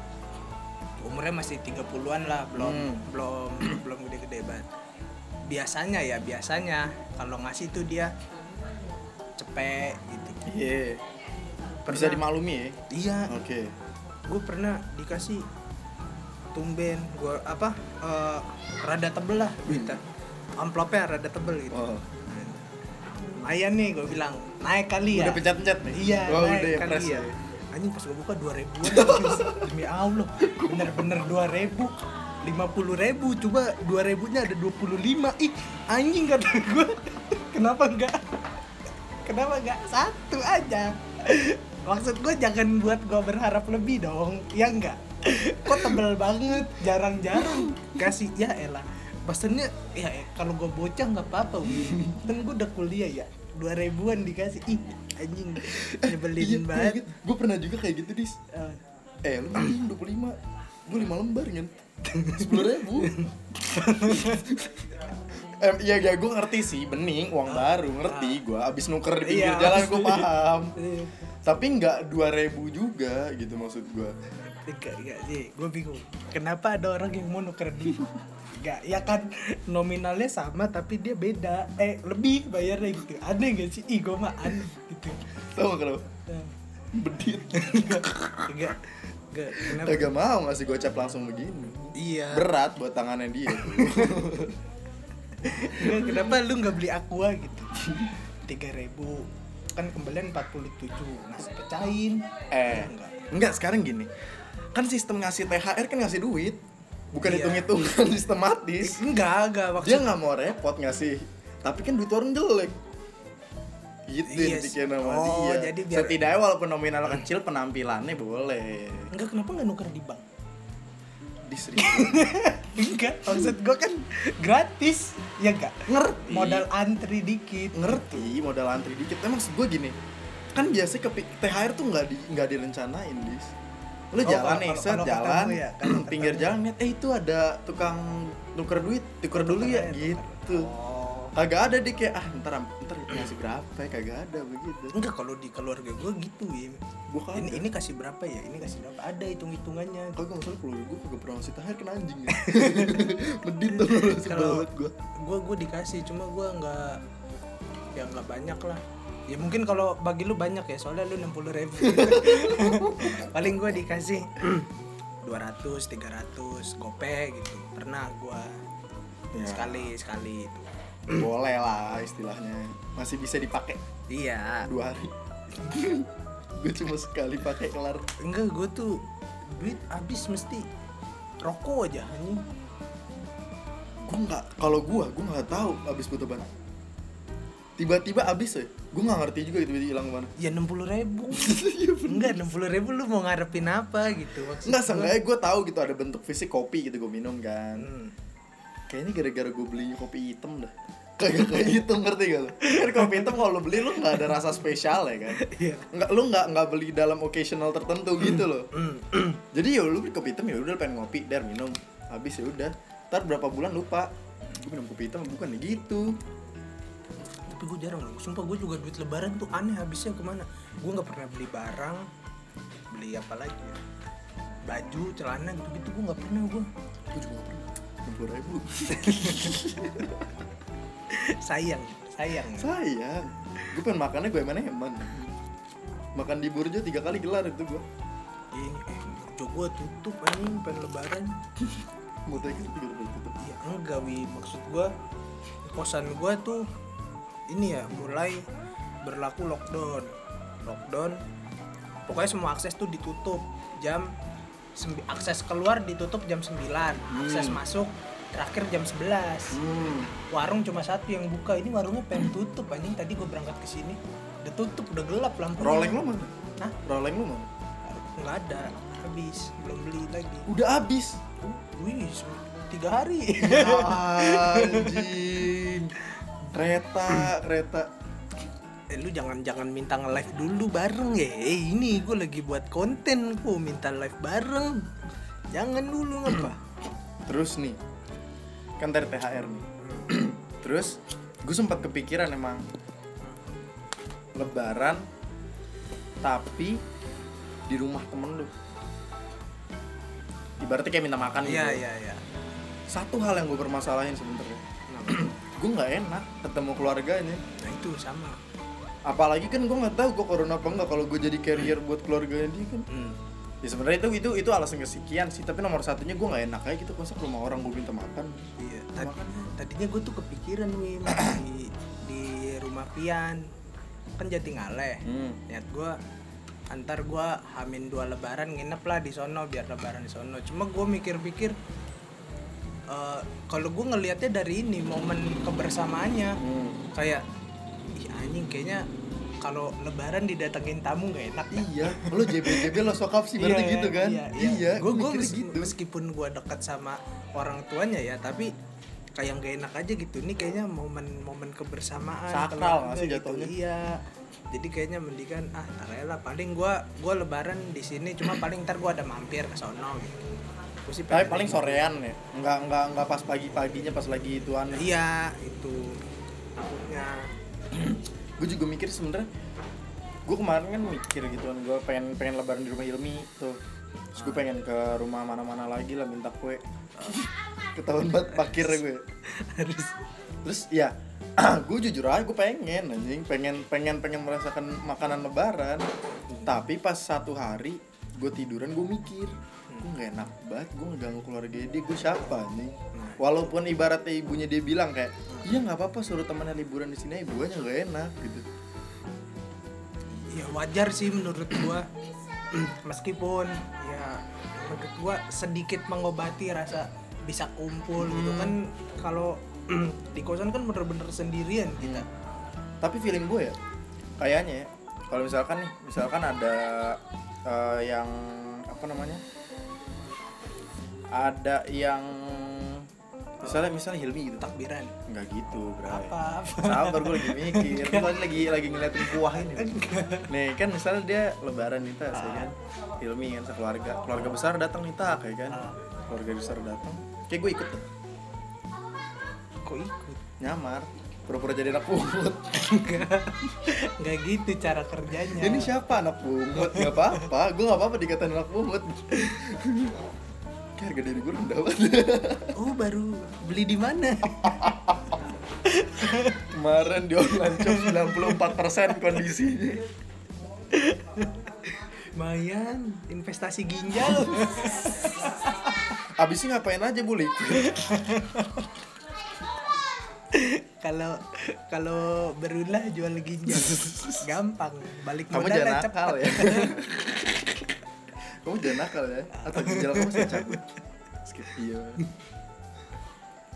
Speaker 1: umurnya masih 30-an lah, belum
Speaker 2: Hmm.
Speaker 1: belum belum gede-gede banget. Biasanya ya, biasanya kalau ngasih tuh dia cepet gitu.
Speaker 2: iya bisa
Speaker 1: Pernah.
Speaker 2: dimaklumi ya
Speaker 1: Iya,
Speaker 2: oke
Speaker 1: gue pernah dikasih tumben gue apa eh, rada tebel lah duitnya amplopnya rada tebel gitu
Speaker 2: oh
Speaker 1: lumayan nih gue bilang. Naik kali ya.
Speaker 2: Udah pencet-pencet nih?
Speaker 1: Iya
Speaker 2: oh,
Speaker 1: naik
Speaker 2: udah ya
Speaker 1: kali ya
Speaker 2: ya.
Speaker 1: anjing pas gue buka dua ribuan demi allah bener-bener dua ribu lima puluh ribu coba dua ribunya ada dua puluh lima ih anjing kata gue kenapa enggak? Kenapa enggak? Satu aja. Maksud gue jangan buat gue berharap lebih dong ya enggak? Kok tebel banget jarang-jarang. Kasih ya elah pesennya ya eh, kalau gue bocah nggak apa-apa kan gue udah kuliah ya. Dua ribuan dikasih. Ih anjing nyebelin
Speaker 2: iya,
Speaker 1: banget.
Speaker 2: gue pernah juga kayak gitu dis.
Speaker 1: Eh,
Speaker 2: eh lu anjing 25 gue 5 lembar kan 10 ribu. Em, iya ya gue ngerti sih. Bening uang baru ngerti gue abis nuker di pinggir
Speaker 1: Ah. Iya.
Speaker 2: jalan gue paham.
Speaker 1: Eh,
Speaker 2: tapi nggak 2000 juga gitu maksud gue
Speaker 1: Enggak, enggak sih, gue bingung. Kenapa ada orang yang mau nuker duit? Enggak, ya kan nominalnya sama tapi dia beda. Eh, lebih bayarnya gitu. Aneh gak sih? Ih, gue mah aneh gitu.
Speaker 2: gak kenapa
Speaker 1: Eh,
Speaker 2: bedit
Speaker 1: Enggak, enggak. Kenapa?
Speaker 2: Kagak mau ngasih gocap langsung begini
Speaker 1: Iya.
Speaker 2: berat buat tangannya dia.
Speaker 1: Enggak, kenapa lu nggak beli aqua gitu? Tiga ribu kan kembalian 47 nasi pecahin
Speaker 2: eh
Speaker 1: enggak
Speaker 2: enggak sekarang gini kan sistem ngasih THR kan ngasih duit bukan
Speaker 1: Iya.
Speaker 2: hitung-hitungan sistematis.
Speaker 1: Enggak enggak maksud
Speaker 2: dia nggak mau repot ngasih tapi kan duit orang jelek. Gitu
Speaker 1: Iya
Speaker 2: dipikirin sama
Speaker 1: Oh,
Speaker 2: dia.
Speaker 1: jadi biar-
Speaker 2: setidaknya walaupun nominal kecil penampilannya boleh.
Speaker 1: Enggak kenapa nggak nuker di bank?
Speaker 2: Di seribu.
Speaker 1: Enggak maksud gue kan gratis. Ya enggak?
Speaker 2: Ngerti.
Speaker 1: Modal antri dikit.
Speaker 2: Ngerti modal antri dikit. Emang gue gini kan biasanya ke THR tuh nggak di nggak direncanain dis lu
Speaker 1: Oh,
Speaker 2: jalan
Speaker 1: kalau-
Speaker 2: nih
Speaker 1: kalau-
Speaker 2: set
Speaker 1: kalau
Speaker 2: jalan
Speaker 1: ya, kalau
Speaker 2: pinggir
Speaker 1: ketemu.
Speaker 2: jalan lihat eh itu ada tukang tuker duit tuker dulu ya gitu.
Speaker 1: Oh.
Speaker 2: kagak ada deh kayak ah ntar ntar ngasih berapa ya? Kagak ada begitu.
Speaker 1: Enggak kalau di keluarga gue gitu Wim.
Speaker 2: Gua
Speaker 1: ini ini kasih berapa ya? Ini kasih berapa? Ada hitung hitungannya
Speaker 2: kagak masalah keluarga gue kagak pernah ngasih THR kena anjing. Ya medit tuh
Speaker 1: kalau
Speaker 2: gue
Speaker 1: gue gue dikasih cuma gue nggak ya nggak banyak lah ya mungkin kalau bagi lu banyak ya soalnya lu 60 ribu. Paling gue dikasih 200 300 gope gitu. Pernah gue
Speaker 2: Ya.
Speaker 1: sekali sekali itu.
Speaker 2: Boleh lah istilahnya. Masih bisa dipakai.
Speaker 1: Iya.
Speaker 2: Dua hari. Gue cuma sekali pakai kelar.
Speaker 1: Enggak gue tuh duit habis mesti rokok aja anjing.
Speaker 2: Gue nggak kalau gue gue nggak tahu abis butuh ban tiba-tiba abis ya gue nggak ngerti juga tiba-tiba hilang ke mana.
Speaker 1: Ya 60 ribu.
Speaker 2: Iya,
Speaker 1: enggak 60 ribu lu mau ngarepin apa gitu maksud
Speaker 2: nggak seenggaknya gue tahu gitu ada bentuk fisik kopi gitu gue minum kan.
Speaker 1: Hmm.
Speaker 2: kayaknya gara-gara gue beli kopi hitam dah. Kagak kayak hitam ngerti gak lo kan kopi hitam kalau lo beli lo nggak ada rasa spesial ya kan?
Speaker 1: Iya.
Speaker 2: nggak lo nggak nggak beli dalam occasional tertentu gitu loh.
Speaker 1: Hmm.
Speaker 2: jadi ya lu beli kopi hitam ya udah pengen ngopi dar minum. Habis ya udah. Ntar berapa bulan lupa. Gue minum kopi hitam bukan nih gitu
Speaker 1: tapi gue jarang loh. Sumpah gue juga duit lebaran tuh aneh habisnya ke mana? Gue nggak pernah beli barang beli apa lagi ya? Baju celana gitu gitu gue nggak pernah gue
Speaker 2: gue juga nggak pernah. Enam puluh ribu.
Speaker 1: Sayang sayang.
Speaker 2: Sayang. Gue pengen makannya gue emang eman makan di Burjo tiga kali gelar itu gue
Speaker 1: ini eh burjo gua tutup anjing pengen lebaran.
Speaker 2: Mau tanya gitu juga udah tutup.
Speaker 1: Ya enggak wi. Maksud gua kosan gua tuh ini ya mulai berlaku lockdown. Lockdown pokoknya semua akses tuh ditutup jam akses keluar ditutup jam 9 akses masuk terakhir jam 11
Speaker 2: hmm.
Speaker 1: warung cuma satu yang buka ini warungnya pengen tutup anjing. Tadi gue berangkat ke sini udah tutup udah gelap lampu
Speaker 2: rolling lu mana?
Speaker 1: Hah?
Speaker 2: rolling lu mana?
Speaker 1: Nggak ada habis belum beli lagi.
Speaker 2: Udah habis?
Speaker 1: Wih tiga hari.
Speaker 2: Anjing kereta kereta.
Speaker 1: Eh, lu jangan jangan minta nge live dulu bareng ya. Eh, ini gue lagi buat konten kok minta live bareng. Jangan dulu ngapa?
Speaker 2: Terus nih kan dari THR nih. Terus gue sempat kepikiran emang lebaran tapi di rumah temen lu. Ibaratnya kayak minta makan gitu.
Speaker 1: iya iya. Iya
Speaker 2: satu hal yang gue permasalahin sebenernya gue nggak enak ketemu keluarganya.
Speaker 1: Nah itu sama.
Speaker 2: Apalagi kan gue nggak tahu gue corona apa enggak kalau gue jadi carrier buat keluarganya dia kan.
Speaker 1: Hmm.
Speaker 2: ya sebenarnya itu itu itu alasan kesekian sih tapi nomor satunya gue nggak enak aja gitu. Masa ke rumah orang gue minta makan?
Speaker 1: Iya Tad-
Speaker 2: Makanya.
Speaker 1: tadinya gue tuh kepikiran nih di di rumah Pian. Kan Jatingaleh
Speaker 2: hmm.
Speaker 1: niat gue antar gue hamin dua lebaran nginep lah di sono biar lebaran di sono. Cuma gue mikir-pikir eh, kalau gue ngelihatnya dari ini momen kebersamaannya
Speaker 2: Hmm.
Speaker 1: kayak ih anjing kayaknya kalau lebaran didatengin tamu nggak enak ya.
Speaker 2: iya lo JB JB lo sokap sih berarti gitu kan iya,
Speaker 1: gue
Speaker 2: gue
Speaker 1: gue
Speaker 2: mikirnya gitu
Speaker 1: meskipun gue dekat sama orang tuanya ya tapi kayak nggak enak aja gitu ini kayaknya momen-momen kebersamaan
Speaker 2: Sakral sih
Speaker 1: gitu.
Speaker 2: jatuhnya?
Speaker 1: iya jadi kayaknya mendingan ah lah paling gue gue lebaran di sini cuma paling ntar gue ada mampir ke sono gitu Gua sih
Speaker 2: tapi paling sorean ya. Nggak nggak nggak pas pagi paginya pas lagi ituan.
Speaker 1: Iya itu. Takutnya.
Speaker 2: Gue juga mikir sebenernya gue kemarin kan mikir gitu kan gue pengen pengen lebaran di rumah Ilmi tuh. Terus gue pengen ke rumah mana-mana lagi lah minta kue. Ketahuan banget pakir gue
Speaker 1: harus.
Speaker 2: Terus ya gue jujur aja gue pengen anjing. Pengen pengen pengen merasakan makanan lebaran. Tapi pas satu hari gue tiduran gue mikir gue nggak enak banget gue ngeganggu keluarga dia. Gue siapa anjing walaupun ibaratnya ibunya dia bilang kayak iya nggak apa-apa suruh temannya liburan di sini ibunya nggak enak gitu.
Speaker 1: Ya wajar sih menurut gua. Meskipun ya menurut gua sedikit mengobati rasa bisa kumpul gitu kan kalau di kosan kan bener-bener sendirian kita.
Speaker 2: Tapi feeling gue ya kayaknya ya kalau misalkan nih misalkan ada eh, yang apa namanya ada yang misalnya misalnya Hilmi gitu.
Speaker 1: Takbiran.
Speaker 2: Nggak gitu bro
Speaker 1: apa? Apa
Speaker 2: sabar gue lagi mikir. Gue lagi lagi lagi ngeliatin kuah ini. Nih kan misalnya dia lebaran nih tas ya kan? Hilmi kan sekeluarga. Keluarga besar datang nih tak ya kan?
Speaker 1: Ah.
Speaker 2: keluarga besar datang. Kayak gue ikut tuh.
Speaker 1: Kok ikut?
Speaker 2: Nyamar. Pura-pura jadi anak pungut.
Speaker 1: Enggak enggak gitu cara kerjanya.
Speaker 2: Ini siapa anak pungut? Nggak apa-apa. Gue nggak apa-apa dikatain anak pungut kayak harga diri gue rendah banget
Speaker 1: oh baru beli di mana?
Speaker 2: Kemarin di online shop 94% kondisinya.
Speaker 1: Lumayan investasi ginjal.
Speaker 2: Abisnya ngapain aja bu liquid?
Speaker 1: Kalau kalau berulah jual ginjal. Gampang balik
Speaker 2: kamu jangan
Speaker 1: cepat.
Speaker 2: ya kamu jangan nakal ya? Atau ginjal kamu saya cabut? Skip. Iya.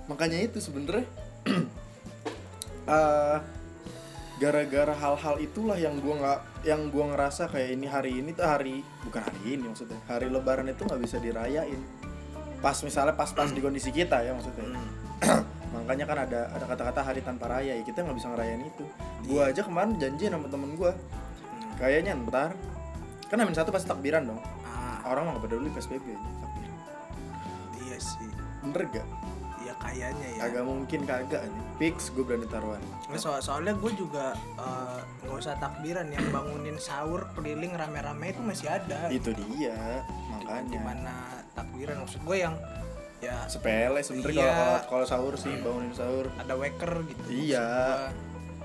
Speaker 2: Makanya itu sebenernya eh, gara-gara hal-hal itulah yang gua nggak yang gua ngerasa kayak ini hari ini tuh hari bukan hari ini maksudnya hari lebaran itu nggak bisa dirayain. Pas misalnya pas-pas di kondisi kita ya maksudnya. Makanya kan ada ada kata-kata hari tanpa raya ya kita nggak bisa ngerayain itu. Gua aja kemarin janji sama temen gua kayaknya ntar kan amin satu pasti takbiran dong orang nggak peduli psbb takbiran
Speaker 1: iya sih.
Speaker 2: Bener gak
Speaker 1: ya kayaknya ya.
Speaker 2: Agak mungkin kagak nih fix gue berani taruhan.
Speaker 1: Nah, soal soalnya gue juga eh, nggak usah takbiran yang bangunin sahur keliling rame-rame itu masih ada.
Speaker 2: Itu dia
Speaker 1: di
Speaker 2: makanya.
Speaker 1: mana takbiran? Maksud gue yang ya
Speaker 2: sepele sebenernya
Speaker 1: Iya.
Speaker 2: kalau kalau kalau sahur sih bangunin sahur.
Speaker 1: Ada waker gitu
Speaker 2: Iya.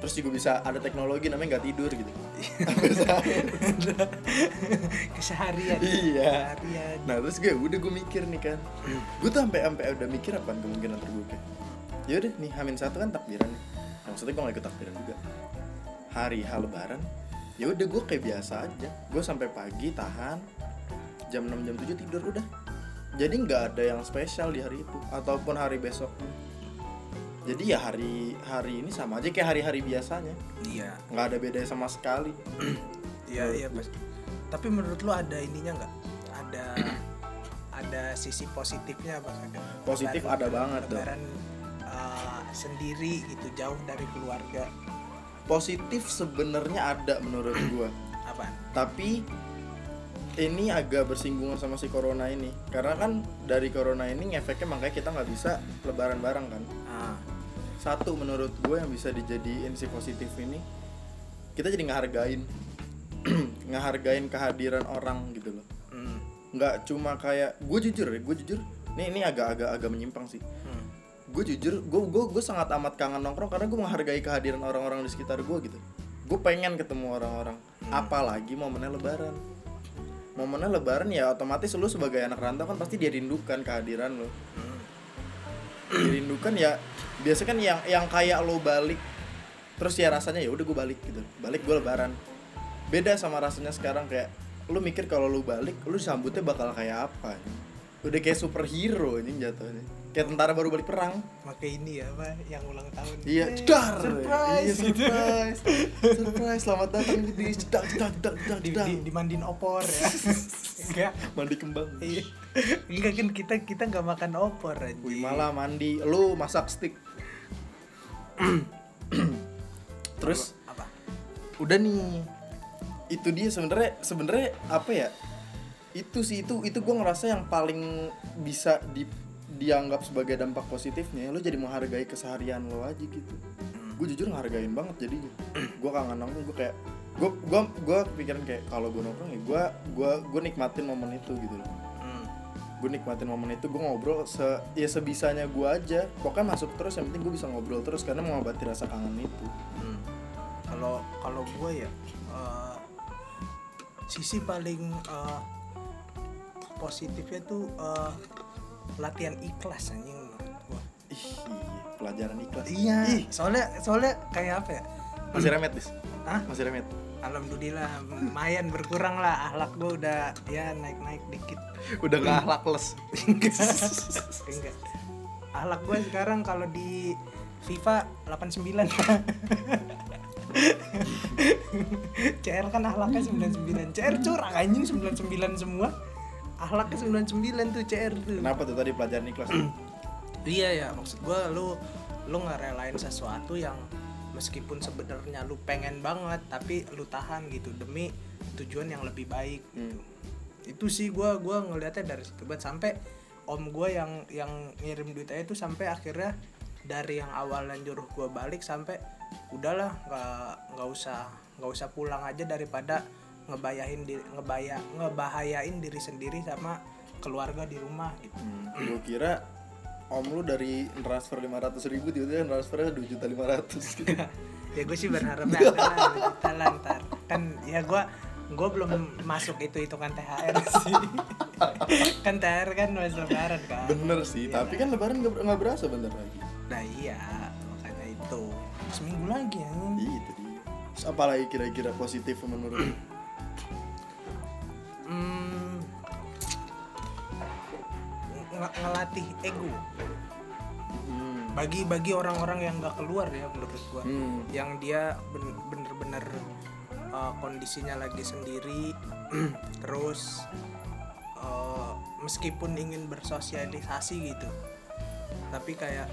Speaker 2: Terus juga bisa ada teknologi namanya nggak tidur gitu.
Speaker 1: Keseharian.
Speaker 2: Iya.
Speaker 1: Keseharian.
Speaker 2: Nah terus gue udah gue mikir nih kan. Gue tuh sampai sampai udah mikir apa kemungkinan terburuk ya udah nih hamin satu kan takbiran. Nih nah, maksudnya gue gak ikut takbiran juga. Hari hal lebaran ya udah gue kayak biasa aja. Gue sampai pagi tahan jam 6 jam 7 tidur udah. Jadi nggak ada yang spesial di hari itu ataupun hari besok jadi ya hari hari ini sama aja kayak hari-hari biasanya.
Speaker 1: Iya.
Speaker 2: Nggak ada bedanya sama sekali.
Speaker 1: Iya iya pas tapi menurut lu ada ininya nggak? Ada ada sisi positifnya apa kagak
Speaker 2: Positif ada banget,
Speaker 1: lebaran uh, sendiri gitu jauh dari keluarga.
Speaker 2: Positif sebenarnya ada menurut gue
Speaker 1: apa?
Speaker 2: Tapi ini agak bersinggungan sama si corona ini. Karena kan dari corona ini efeknya makanya kita nggak bisa lebaran bareng kan.
Speaker 1: Ah
Speaker 2: satu menurut gue yang bisa dijadiin si positif ini kita jadi ngehargain. Ngehargain kehadiran orang gitu loh.
Speaker 1: Hmm.
Speaker 2: nggak cuma kayak gue jujur ya gue jujur ini ini agak agak agak menyimpang sih.
Speaker 1: Hmm.
Speaker 2: gue jujur gue gue gue sangat amat kangen nongkrong karena gue menghargai kehadiran orang-orang di sekitar gue gitu. Gue pengen ketemu orang-orang. Apalagi momennya lebaran. Momennya lebaran ya otomatis lu sebagai anak rantau kan pasti dia rindukan kehadiran lo
Speaker 1: Hmm.
Speaker 2: Dirindukan ya biasa kan yang yang kayak lo balik terus ya rasanya ya udah gue balik gitu. Balik gue lebaran. Beda sama rasanya sekarang kayak lu mikir kalau lu balik lu sambutnya bakal kayak apa udah kayak superhero ini jatuhnya. Kayak tentara baru balik perang.
Speaker 1: Maka ini ya apa yang ulang tahun.
Speaker 2: Iya,
Speaker 1: Eh,
Speaker 2: jedar.
Speaker 1: surprise
Speaker 2: Iya, surprise. surprise. Selamat datang di cedak cedak cedak cedak
Speaker 1: di, di, dimandiin opor ya. Enggak.
Speaker 2: Mandi kembang.
Speaker 1: iya enggak kan kita kita nggak makan opor aja
Speaker 2: Wih, malah mandi. Lu masak stick. Terus
Speaker 1: apa
Speaker 2: udah nih. Itu dia sebenarnya sebenarnya apa ya? Itu sih itu itu gue ngerasa yang paling bisa di dianggap sebagai dampak positifnya lo jadi menghargai keseharian lo aja gitu gue jujur ngehargain banget jadinya gue kangen nongkrong gue kayak gue gue gue pikiran kayak kalau gue nongkrong ya gue gue gue nikmatin momen itu gitu loh
Speaker 1: Hmm.
Speaker 2: Gue nikmatin momen itu gue ngobrol se ya sebisanya gue aja pokoknya masuk terus yang penting gue bisa ngobrol terus karena mengobati rasa kangen itu
Speaker 1: Hmm. Kalau kalau gue ya eh, sisi paling eh, positifnya tuh eh, latihan ikhlas anjing gue.
Speaker 2: ih iya, pelajaran ikhlas
Speaker 1: Iya.
Speaker 2: ih
Speaker 1: Soalnya soalnya kayak apa ya?
Speaker 2: masih remet dis
Speaker 1: Hah?
Speaker 2: masih remet
Speaker 1: Alhamdulillah lumayan berkurang lah ahlak gue udah ya naik-naik dikit.
Speaker 2: udah nggak akhlakles
Speaker 1: Enggak. Enggak. Ahlak gue sekarang kalau di FIFA 89. CR kan ahlaknya 99. CR curang anjing 99 semua. Ahlaknya 99 tuh CR tuh.
Speaker 2: kenapa tuh tadi pelajaran ikhlas
Speaker 1: Iya ya, maksud gue lu lu ngerelain sesuatu yang meskipun sebenarnya lu pengen banget tapi lu tahan gitu demi tujuan yang lebih baik gitu. Itu sih gua gua ngelihatnya dari situ banget sampai om gue yang yang ngirim duit aja tuh sampai akhirnya dari yang awalnya nyuruh gua balik sampai udahlah nggak nggak usah nggak usah pulang aja daripada ngebayain di ngebaya ngebahayain diri sendiri sama keluarga di rumah gitu.
Speaker 2: hmm, gue kira om lu dari transfer 500 ribu tiba-tiba transfernya 2 juta 500 gitu
Speaker 1: ya gue sih berharapnya ada lah dua juta lah ntar. Kan ya gue gue belum masuk itu hitungan THR sih. Kan THR kan masih lebaran kan.
Speaker 2: Bener sih tapi kan lebaran nggak nggak berasa bentar lagi.
Speaker 1: Nah iya makanya itu. Seminggu lagi ya.
Speaker 2: Iya, itu dia. Terus apalagi kira-kira positif menurut
Speaker 1: hmm, nge- ngelatih ego.
Speaker 2: Hmm.
Speaker 1: bagi bagi orang-orang yang nggak keluar ya menurut gua.
Speaker 2: Hmm.
Speaker 1: yang dia ben- bener-bener uh, kondisinya lagi sendiri terus uh, meskipun ingin bersosialisasi gitu tapi kayak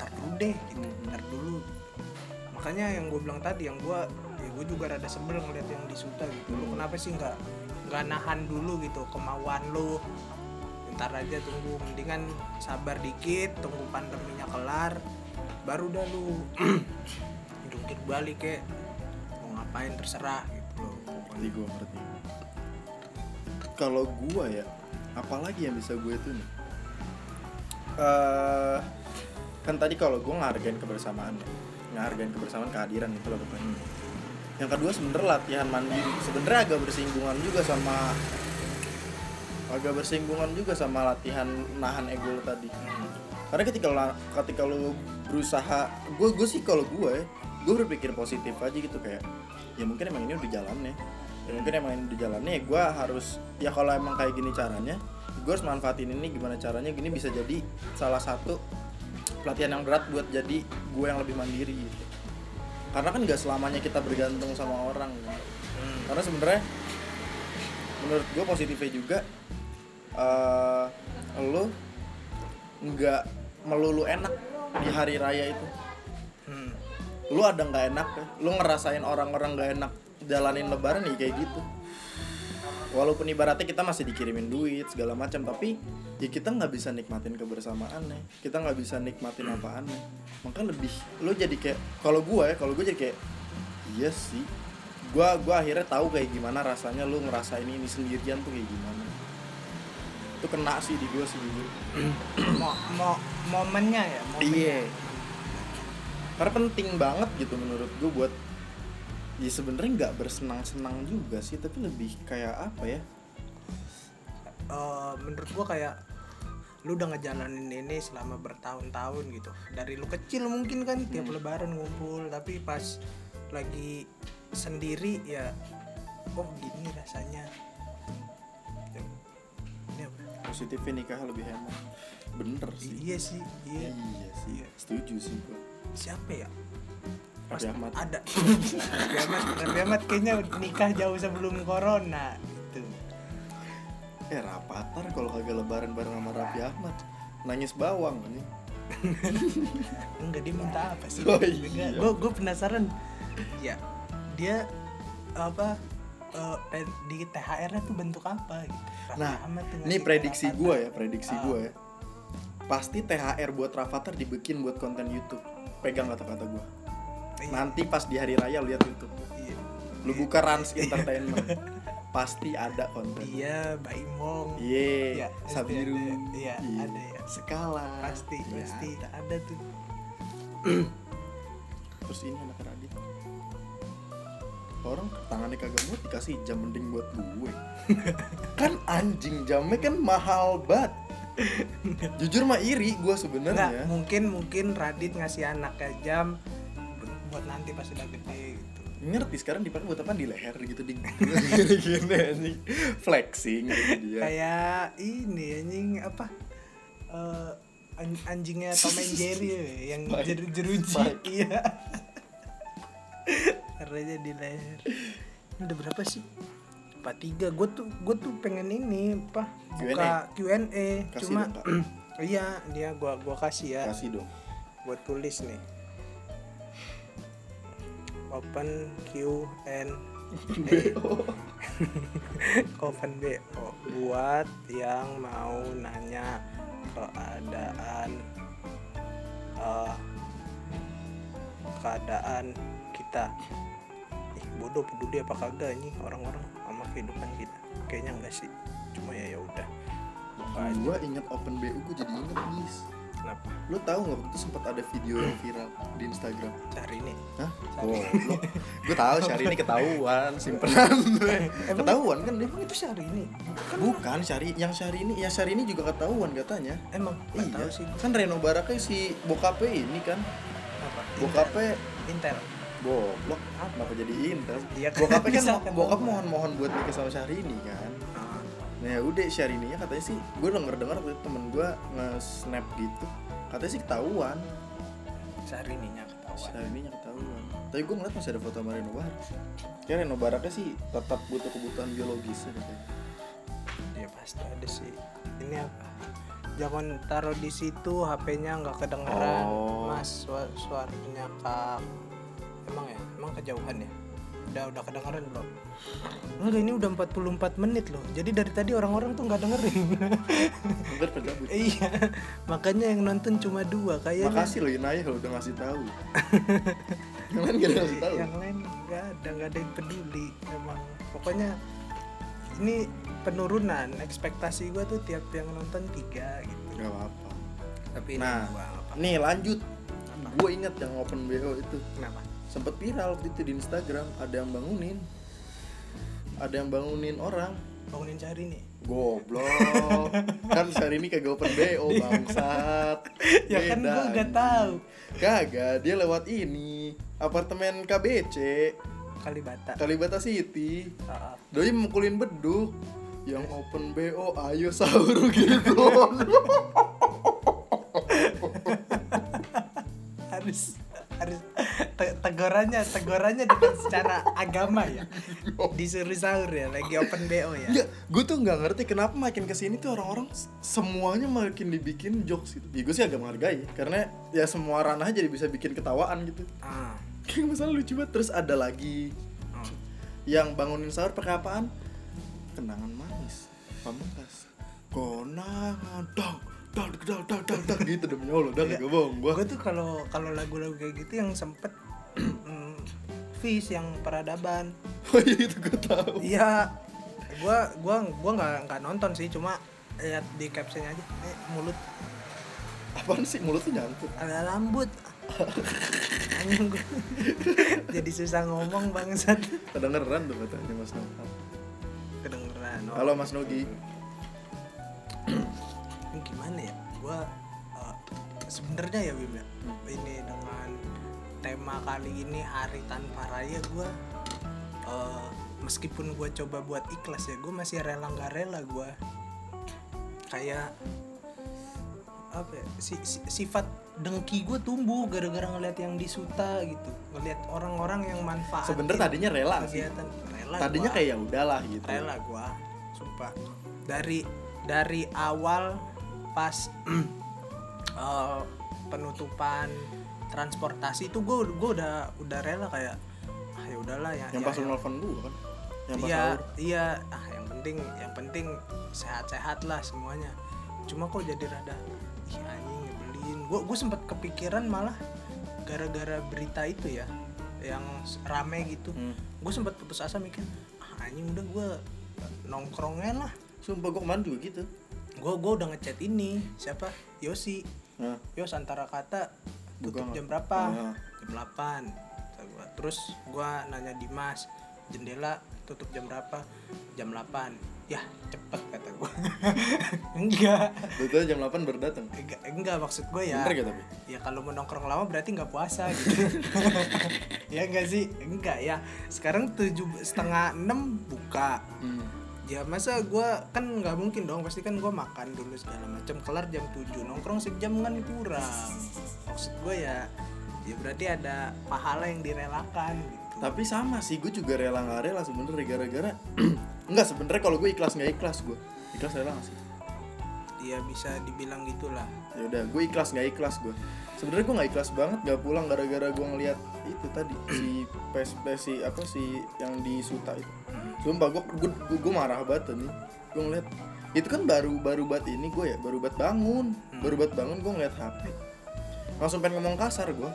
Speaker 1: ntar dulu deh gitu. Ntar dulu. Makanya yang gue bilang tadi yang gue ya gue juga rada sebel ngeliat yang di Suta gitu. Lu kenapa sih nggak nggak nahan dulu gitu kemauan lu ntar aja tunggu mendingan sabar dikit tunggu pandeminya kelar baru dah lu jungkir balik ya mau ngapain terserah gitu loh
Speaker 2: Ngerti gue ngerti Kalau gua ya Apalagi yang bisa gue itu nih? Eh Kan tadi kalau gue ngehargain kebersamaan ya ngehargain kebersamaan kehadiran itu loh pokoknya. Yang kedua sebenarnya latihan mandiri. Sebenarnya agak bersinggungan juga sama agak bersinggungan juga sama latihan nahan ego lo tadi. Karena ketika lo ketika lo berusaha gue gue sih kalau gue gue berpikir positif aja gitu kayak ya mungkin emang ini udah jalannya ya. Mungkin emang ini udah jalannya ya gue harus ya kalau emang kayak gini caranya gue harus manfaatin ini gimana caranya gini bisa jadi salah satu pelatihan yang berat buat jadi gue yang lebih mandiri gitu. Karena kan nggak selamanya kita bergantung sama orang kan. karena sebenarnya menurut gue positifnya juga eh lo nggak melulu enak di hari raya itu.
Speaker 1: Hmm.
Speaker 2: lu ada nggak enak ya? Lu ngerasain orang-orang nggak enak jalanin lebaran ya kayak gitu. Walaupun ibaratnya kita masih dikirimin duit segala macam tapi ya kita nggak bisa nikmatin kebersamaan ya kita nggak bisa nikmatin apaan ya maka lebih lu jadi kayak kalau gua ya kalau gua jadi kayak iya sih. Gua gua akhirnya tahu kayak gimana rasanya lu ngerasain ini sendirian tuh kayak gimana itu kena sih di gua sih jujur
Speaker 1: Mo, mo, momennya ya momennya.
Speaker 2: Iya. Karena penting banget gitu menurut gue buat ya sebenarnya nggak bersenang-senang juga sih tapi lebih kayak apa ya
Speaker 1: Eh, menurut gua kayak lu udah ngejalanin ini selama bertahun-tahun gitu dari lu kecil mungkin kan tiap
Speaker 2: Hmm.
Speaker 1: lebaran ngumpul tapi pas lagi sendiri ya oh gini rasanya?
Speaker 2: Positifnya nikah lebih hemat bener sih.
Speaker 1: Iya sih iya.
Speaker 2: Iya sih. Setuju sih gue
Speaker 1: siapa ya?
Speaker 2: Raffi Ahmad.
Speaker 1: ada. Raffi Ahmad Raffi Ahmad kayaknya nikah jauh sebelum corona gitu.
Speaker 2: Eh rapatar kalau kagak lebaran bareng sama Raffi Ahmad. Nangis bawang nih
Speaker 1: enggak dia minta apa sih?
Speaker 2: Oh, iya.
Speaker 1: gue gue penasaran. Ya dia apa pe- di THR nya tuh bentuk apa gitu Raffi
Speaker 2: nah
Speaker 1: Ahmad
Speaker 2: ini prediksi gue ya prediksi
Speaker 1: Ah.
Speaker 2: gue ya pasti THR buat Rafathar dibikin buat konten YouTube pegang kata-kata gue
Speaker 1: Iya,
Speaker 2: nanti pas di hari raya lihat YouTube
Speaker 1: iya.
Speaker 2: lu buka Rans Entertainment pasti ada konten
Speaker 1: dia Baimong
Speaker 2: Iya,
Speaker 1: Iya,
Speaker 2: Sabiru.
Speaker 1: ada. Iya, ada ya.
Speaker 2: Skala.
Speaker 1: pasti
Speaker 2: Iya,
Speaker 1: pasti
Speaker 2: ada.
Speaker 1: ada tuh
Speaker 2: Terus ini anak Radit. Orang tangannya kagak muat dikasih jam mending buat gue. kan anjing jamnya kan mahal banget. Jujur mah iri gue sebenarnya.
Speaker 1: mungkin mungkin Radit ngasih anaknya jam bu- buat nanti pas udah gede gitu
Speaker 2: Ngerti sekarang dipakai buat apa di leher gitu di gini anjing. Flexing gitu dia.
Speaker 1: kayak ini anjing apa an- anjingnya Tom and Jerry ya, yang jeruji iya karena di leher. Ini udah berapa sih? 43 gue tuh gue tuh pengen ini apa? Buka Q&A cuma
Speaker 2: dong,
Speaker 1: iya dia gua gua kasih ya.
Speaker 2: Kasih dong.
Speaker 1: buat tulis nih. Open Q and open BO buat yang mau nanya keadaan eh, keadaan kita ih bodoh peduli apa kagak nih orang-orang sama kehidupan kita kayaknya enggak sih cuma ya ya udah
Speaker 2: Gue inget open BU gue jadi inget bis.
Speaker 1: kenapa
Speaker 2: Lu tahu nggak waktu itu sempat ada video yang viral di Instagram?
Speaker 1: cari nih
Speaker 2: Hah?
Speaker 1: Syahrini.
Speaker 2: Goblok. gue tahu Syahrini ini ketahuan, simpenan. ketahuan kan
Speaker 1: emang itu sehari ini
Speaker 2: Bukan Syahri, yang Syahrini, yang Syahrini juga ketahuan katanya.
Speaker 1: emang nggak
Speaker 2: Iya,
Speaker 1: tahu sih
Speaker 2: kan Reno Baraka si bokapnya ini kan,
Speaker 1: apa
Speaker 2: bokapnya
Speaker 1: Intel
Speaker 2: goblok. Kenapa jadi Intel?
Speaker 1: Iya,
Speaker 2: Bokapnya kan,
Speaker 1: bisa kan.
Speaker 2: bokap mohon-mohon buat nikah sama Syahrini kan. Nah ya udah Syahrini-nya katanya sih, gue denger dengar temen gue nge-snap gitu, katanya sih ketahuan.
Speaker 1: sehari ininya ketahuan
Speaker 2: Syahrini-nya ketahuan. Tapi gue ngeliat masih ada foto sama Reno Baraka. Kayak Reno Baraka sih tetap butuh kebutuhan biologisnya katanya.
Speaker 1: ya pasti ada sih ini apa jangan taruh di situ HP-nya nggak kedengeran
Speaker 2: Oh.
Speaker 1: mas suara suaranya kak emang ya? Emang kejauhan ya? Udah udah kedengeran belum enggak ini udah 44 menit loh. Jadi dari tadi orang-orang tuh nggak dengerin. Iya. Makanya yang nonton cuma dua kayaknya.
Speaker 2: Makasih loh Inaya kalau udah ngasih tahu. yang lain gak ada ngasih tahu.
Speaker 1: yang lain nggak ada nggak ada yang peduli emang. Pokoknya ini penurunan ekspektasi gue tuh tiap yang nonton tiga gitu.
Speaker 2: Gak apa-apa.
Speaker 1: tapi ini
Speaker 2: Nah,
Speaker 1: dua nggak apa-apa.
Speaker 2: nih lanjut. Gue ingat yang open bo itu.
Speaker 1: Kenapa?
Speaker 2: Sempet viral waktu itu di Instagram ada yang bangunin. Ada yang bangunin orang.
Speaker 1: Bangunin cari nih.
Speaker 2: goblok. Kan hari ini kagak open bo bangsat.
Speaker 1: Ya kan gua gak tahu.
Speaker 2: kagak dia lewat ini apartemen KBC
Speaker 1: Kalibata.
Speaker 2: Kalibata City.
Speaker 1: Ah, ah.
Speaker 2: doi mukulin beduk. Yang open bo ayo sahur gitu
Speaker 1: harus harus te- tegurannya tegurannya dengan secara agama ya disuruh sahur ya lagi open bo ya
Speaker 2: Enggak, gue tuh nggak ngerti kenapa makin ke sini tuh orang-orang semuanya makin dibikin jokes gitu. Ya gue sih agak menghargai, karena ya semua ranah jadi bisa bikin ketawaan gitu.
Speaker 1: ah
Speaker 2: Kayak masalah lucu banget. Terus ada lagi
Speaker 1: ah.
Speaker 2: yang bangunin sahur pakai apaan? Kenangan manis, pamungkas. Konangan, dang, dang, dang, dang, dang, dang, gitu demi Allah, dah
Speaker 1: Iya.
Speaker 2: gak bohong gua.
Speaker 1: gue tuh kalau kalau lagu-lagu kayak gitu yang sempet mm, Fish yang peradaban
Speaker 2: Oh iya itu gue tahu.
Speaker 1: iya gua gua gua nggak nggak nonton sih cuma lihat di captionnya aja eh, mulut
Speaker 2: Apaan sih mulut tuh nyangkut?
Speaker 1: ada rambut anjing gua jadi susah ngomong bangsat
Speaker 2: Kedengeran tuh katanya Mas Nogi.
Speaker 1: kedengeran oh.
Speaker 2: Halo Mas Nogi.
Speaker 1: Ini gimana ya gue sebenarnya ya Bim ya
Speaker 2: Hmm.
Speaker 1: ini dengan tema kali ini hari tanpa raya gue meskipun gue coba buat ikhlas ya gue masih rela nggak rela gue kayak apa ya, si, si- sifat dengki gue tumbuh gara-gara ngeliat yang disuta gitu ngeliat orang-orang yang manfaat
Speaker 2: Sebenernya tadinya rela sih.
Speaker 1: rela
Speaker 2: Tadinya
Speaker 1: gua
Speaker 2: kayak ya udahlah gitu.
Speaker 1: rela gua sumpah dari dari awal pas eh, penutupan transportasi itu gua gua udah udah rela kayak ah ya udahlah ya
Speaker 2: Yang
Speaker 1: ya,
Speaker 2: pas lu
Speaker 1: ya.
Speaker 2: nelfon gua kan. Yang
Speaker 1: iya iya ah yang penting yang penting sehat-sehat lah semuanya cuma kok jadi rada ih anjing nyebelin gua gua sempet kepikiran malah gara-gara berita itu ya yang rame gitu
Speaker 2: Hmm.
Speaker 1: gue sempet putus asa mikir ah anjing udah gue nongkrongnya lah
Speaker 2: Sumpah gua kemarin juga gitu.
Speaker 1: Gue gue udah ngechat ini. Siapa? Yosi.
Speaker 2: Nah,
Speaker 1: Yos antara kata tutup
Speaker 2: Buka nggak?
Speaker 1: jam berapa?
Speaker 2: Ah.
Speaker 1: jam 8 Kata gua. terus gue nanya Dimas jendela tutup jam berapa? Jam 8 ya cepet kata gue enggak.
Speaker 2: Betul jam 8 baru datang.
Speaker 1: enggak enggak maksud gue ya.
Speaker 2: Bener gak tapi?
Speaker 1: ya kalau mau nongkrong lama berarti nggak puasa gitu. Ya enggak sih? Enggak ya. Sekarang tujuh setengah enam buka.
Speaker 2: Hmm.
Speaker 1: Ya masa gua kan nggak mungkin dong pasti kan gua makan dulu segala macam kelar jam 7 nongkrong sejam kan kurang. Maksud gue ya ya berarti ada pahala yang direlakan gitu.
Speaker 2: Tapi sama sih, gue juga rela nggak rela sebenernya gara-gara Enggak sebenernya kalau gue ikhlas nggak ikhlas gue Ikhlas rela nggak sih?
Speaker 1: ya bisa dibilang gitulah.
Speaker 2: Ya udah, gue ikhlas nggak ikhlas gue Sebenarnya gue nggak ikhlas banget nggak pulang gara-gara gue ngeliat itu tadi si PSP si apa si yang di Suta itu. Sumpah gue gue gue, gue marah banget nih. Gue ngeliat itu kan baru baru bat ini gue ya baru bat bangun. Baru bat bangun gue ngeliat HP langsung pengen ngomong kasar gue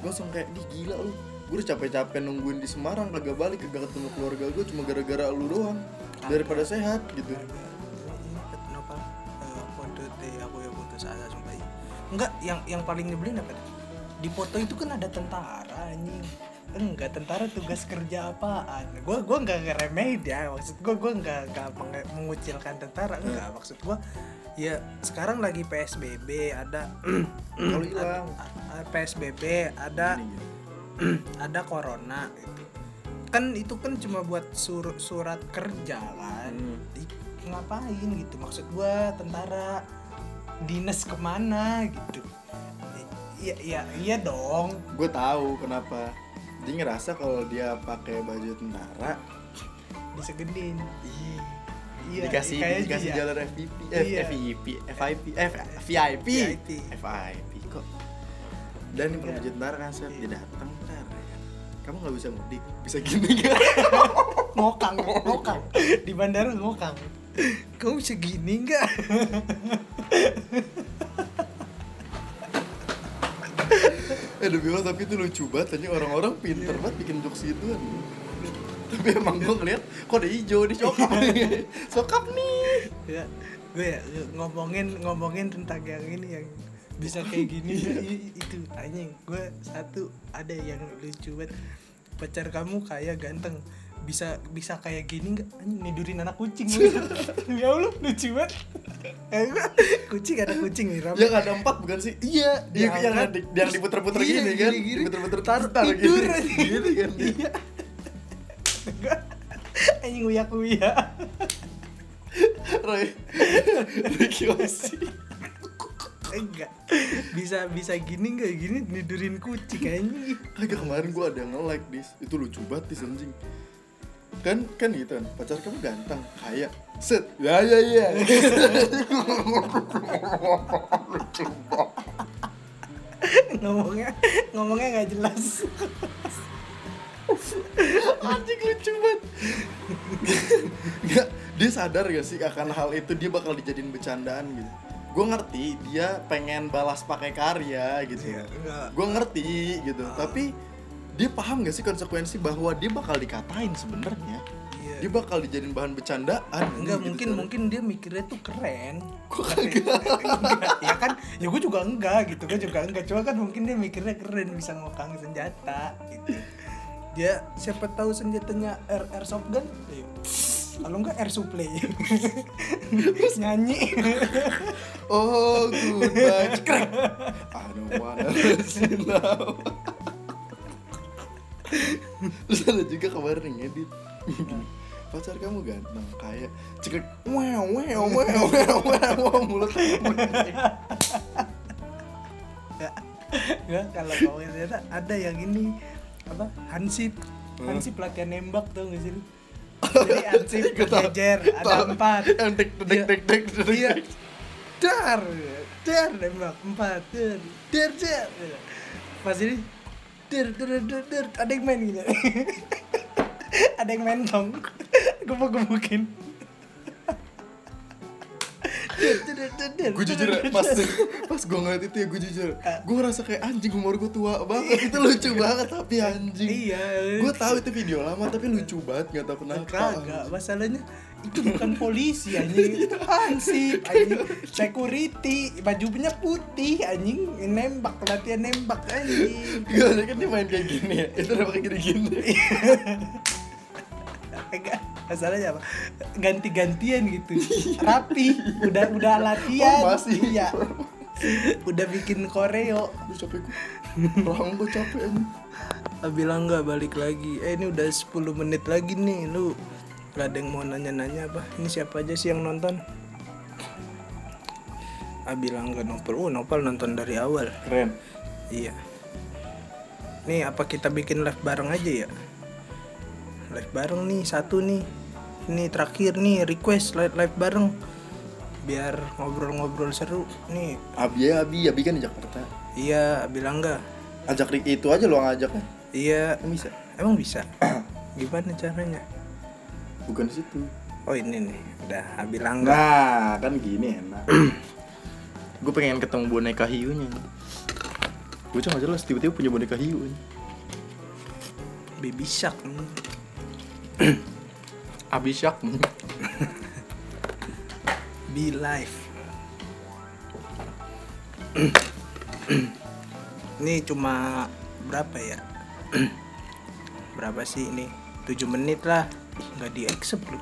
Speaker 2: gue langsung kayak di gila lu. Gue udah capek-capek nungguin di Semarang kagak balik kagak ketemu keluarga gue cuma gara-gara lu doang. Daripada sehat gitu.
Speaker 1: Eh, ya. enggak yang yang paling nyebelin apa di foto itu kan ada tentara anjing enggak tentara tugas kerja apaan? Gue gua nggak ngeremehin ya maksud gue gue nggak mengucilkan tentara enggak. Maksud gue ya sekarang lagi psbb ada
Speaker 2: kalau hilang.
Speaker 1: psbb ada ada corona. Gitu. kan itu kan cuma buat sur- surat kerja kan.
Speaker 2: Hmm.
Speaker 1: Di- ngapain gitu? Maksud gua tentara dinas ke mana gitu? Iya iya iya dong.
Speaker 2: Gue tahu kenapa dia ngerasa kalau dia pakai baju tentara.
Speaker 1: Disegedin iya
Speaker 2: dikasih
Speaker 1: kayaknya
Speaker 2: dikasih
Speaker 1: iya.
Speaker 2: jalur FVP eh,
Speaker 1: Iya.
Speaker 2: FVP FIP eh VIP
Speaker 1: VIP.
Speaker 2: FIP kok? Dan ini
Speaker 1: Iya.
Speaker 2: baju tentara kan
Speaker 1: Iya.
Speaker 2: dia datang ntar kamu nggak bisa mudik bisa gini gak
Speaker 1: ngokang ngokang. Di bandara ngokang. Kamu bisa gini nggak
Speaker 2: eh demi Allah tapi itu lucu banget aja orang-orang pinter banget bikin jokes gitu tapi emang gue ngeliat kok ada hijau di sokap nih sokap nih.
Speaker 1: Ya gue ya ngomongin ngomongin tentang yang ini yang bisa kayak gini. I- i- itu anjing. Gue satu ada yang lucu banget. Pacar kamu kayak ganteng bisa bisa kayak gini nggak? Nidurin anak kucing ya allah lucu banget. Eh, kucing ada kucing nih Ram.
Speaker 2: yang ada empat bukan sih?
Speaker 1: Iya
Speaker 2: Iya, yang,
Speaker 1: diangkat.
Speaker 2: di- yang diputer-puter
Speaker 1: Iya,
Speaker 2: gini kan? diputer-puter
Speaker 1: Tar-
Speaker 2: tar
Speaker 1: tidur
Speaker 2: gini. gitu kan
Speaker 1: iya. Anjing uyak uyak
Speaker 2: Roy Ricky Osi.
Speaker 1: Enggak. Bisa bisa gini nggak? Gini nidurin kucing anjing.
Speaker 2: Agak kemarin gua ada nge-like dis. Itu lucu banget dis anjing Kan kan gitu. Kan Pacar kamu ganteng Kaya. Set. Ya ya ya.
Speaker 1: Ngomongnya ngomongnya nggak jelas.
Speaker 2: Anjing lucu banget. Nggak, Dia sadar gak sih akan hal itu Dia bakal dijadiin bercandaan gitu? Gue ngerti dia pengen balas pakai karya gitu.
Speaker 1: Enggak.
Speaker 2: Gue ngerti gitu. Tapi dia paham gak sih konsekuensi bahwa dia bakal dikatain sebenarnya
Speaker 1: Iya.
Speaker 2: Dia bakal dijadiin bahan bercandaan
Speaker 1: enggak
Speaker 2: gitu
Speaker 1: mungkin
Speaker 2: kan.
Speaker 1: mungkin dia mikirnya tuh keren
Speaker 2: Kok kagak
Speaker 1: enggak ya kan ya gue juga enggak gitu gue juga enggak cuma kan mungkin dia mikirnya keren bisa ngokang senjata gitu dia siapa tahu senjatanya air airsoft gun Ayo. kalau enggak air supply terus nyanyi
Speaker 2: Oh, goodbye. Cekrek. I don't wanna now. Terus ada juga kemarin yang ngedit. Pacar kamu ganteng kayak cekrek wow wow wow wow wow mulut
Speaker 1: ya kalau kau ternyata ada yang ini apa hansip. Hansip latihan nembak tuh nggak sih jadi hansip berjejer ada empat.
Speaker 2: Yang dek dek dek dek dek
Speaker 1: iya. dar dar nembak empat dar dar dar. Pas ini dar dar dar dar ada yang main gitu ada yang main tong gebuk gebukin
Speaker 2: gue jujur pas pas gue ngeliat itu ya gue jujur. Gue ngerasa kayak anjing umur gue tua banget. Itu lucu banget tapi anjing.
Speaker 1: Iya
Speaker 2: gue tahu itu video lama tapi lucu banget nggak tahu kenapa.
Speaker 1: Kagak masalahnya itu bukan polisi anjing. Itu hansip anjing. Security bajunya putih anjing. Nembak latihan nembak anjing.
Speaker 2: Gak kan dia main kayak gini ya. Itu udah pakai gini-gini
Speaker 1: Enggak, masalahnya apa? Ganti-gantian gitu. Rapi. Udah udah latihan.
Speaker 2: Oh, masih.
Speaker 1: iya. Udah bikin koreo.
Speaker 2: Gue capek gue gue capek
Speaker 1: Ah, bilang nggak balik lagi. Eh ini udah 10 menit lagi nih lu gak ada yang mau nanya-nanya apa? Ini siapa aja sih yang nonton? Ah bilang nggak Nopal oh Nopal nonton dari awal.
Speaker 2: Keren.
Speaker 1: Iya. Nih apa kita bikin live bareng aja ya? Live bareng nih satu nih. Ini terakhir nih request live live bareng. Biar ngobrol-ngobrol seru. Nih.
Speaker 2: Abi ya Abi Abi kan di Jakarta
Speaker 1: iya bilang nggak?
Speaker 2: Ajak itu aja lo ngajaknya
Speaker 1: iya.
Speaker 2: Kan bisa.
Speaker 1: Emang bisa? Gimana caranya
Speaker 2: Bukan di situ.
Speaker 1: Oh ini nih, udah bilang nggak?
Speaker 2: Nah kan gini enak. Gue pengen ketemu boneka hiunya. Gue cuma jelas tiba-tiba punya boneka hiu
Speaker 1: Baby Shark
Speaker 2: Abi Shark
Speaker 1: Be Life. Ini cuma berapa ya? berapa sih ini? 7 menit lah Nggak di accept lu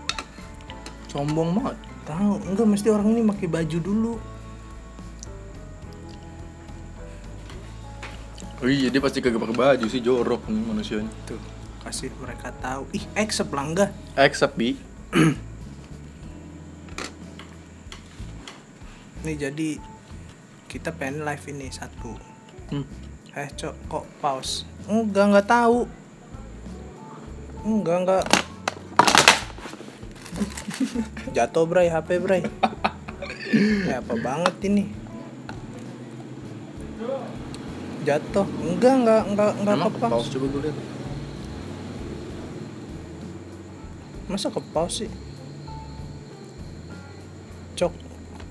Speaker 2: Sombong banget
Speaker 1: Tahu, enggak mesti orang ini pakai baju dulu
Speaker 2: Oh iya dia pasti kagak pakai baju sih jorok nih manusianya
Speaker 1: Tuh, kasih mereka tahu Ih, accept lah enggak
Speaker 2: Accept bi
Speaker 1: Nih jadi kita pengen live ini satu
Speaker 2: hmm.
Speaker 1: Eh cok kok pause? Enggak enggak tahu. Enggak enggak. Jatuh bray HP bray. ya apa banget ini? Jatuh. Enggak enggak enggak enggak
Speaker 2: Emang
Speaker 1: ke
Speaker 2: pause
Speaker 1: pause.
Speaker 2: coba gue lihat
Speaker 1: Masa ke pause sih? Cok.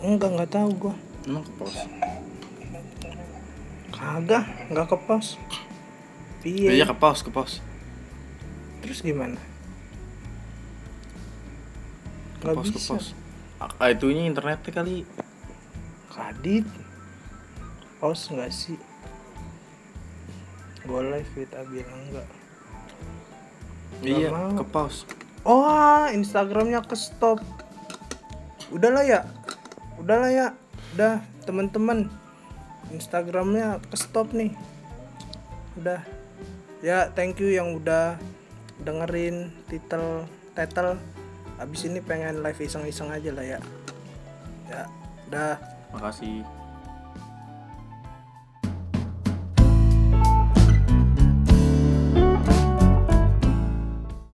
Speaker 1: Enggak enggak tahu gua.
Speaker 2: Emang ke pause
Speaker 1: Kagak, enggak ke pause. Iya.
Speaker 2: Iya ke pause ke pause
Speaker 1: Terus gimana?
Speaker 2: Ke ke
Speaker 1: bisa.
Speaker 2: pause Ah itunya internetnya kali.
Speaker 1: Kadit. pause nggak sih? Go live with Abila enggak.
Speaker 2: Iya
Speaker 1: mau.
Speaker 2: ke pause
Speaker 1: oh Instagramnya ke stop udahlah ya. Udahlah ya. Udah teman-teman. Instagramnya ke stop nih. Udah. Ya thank you yang udah dengerin titel title abis ini pengen live iseng-iseng aja lah ya. Ya udah
Speaker 2: makasih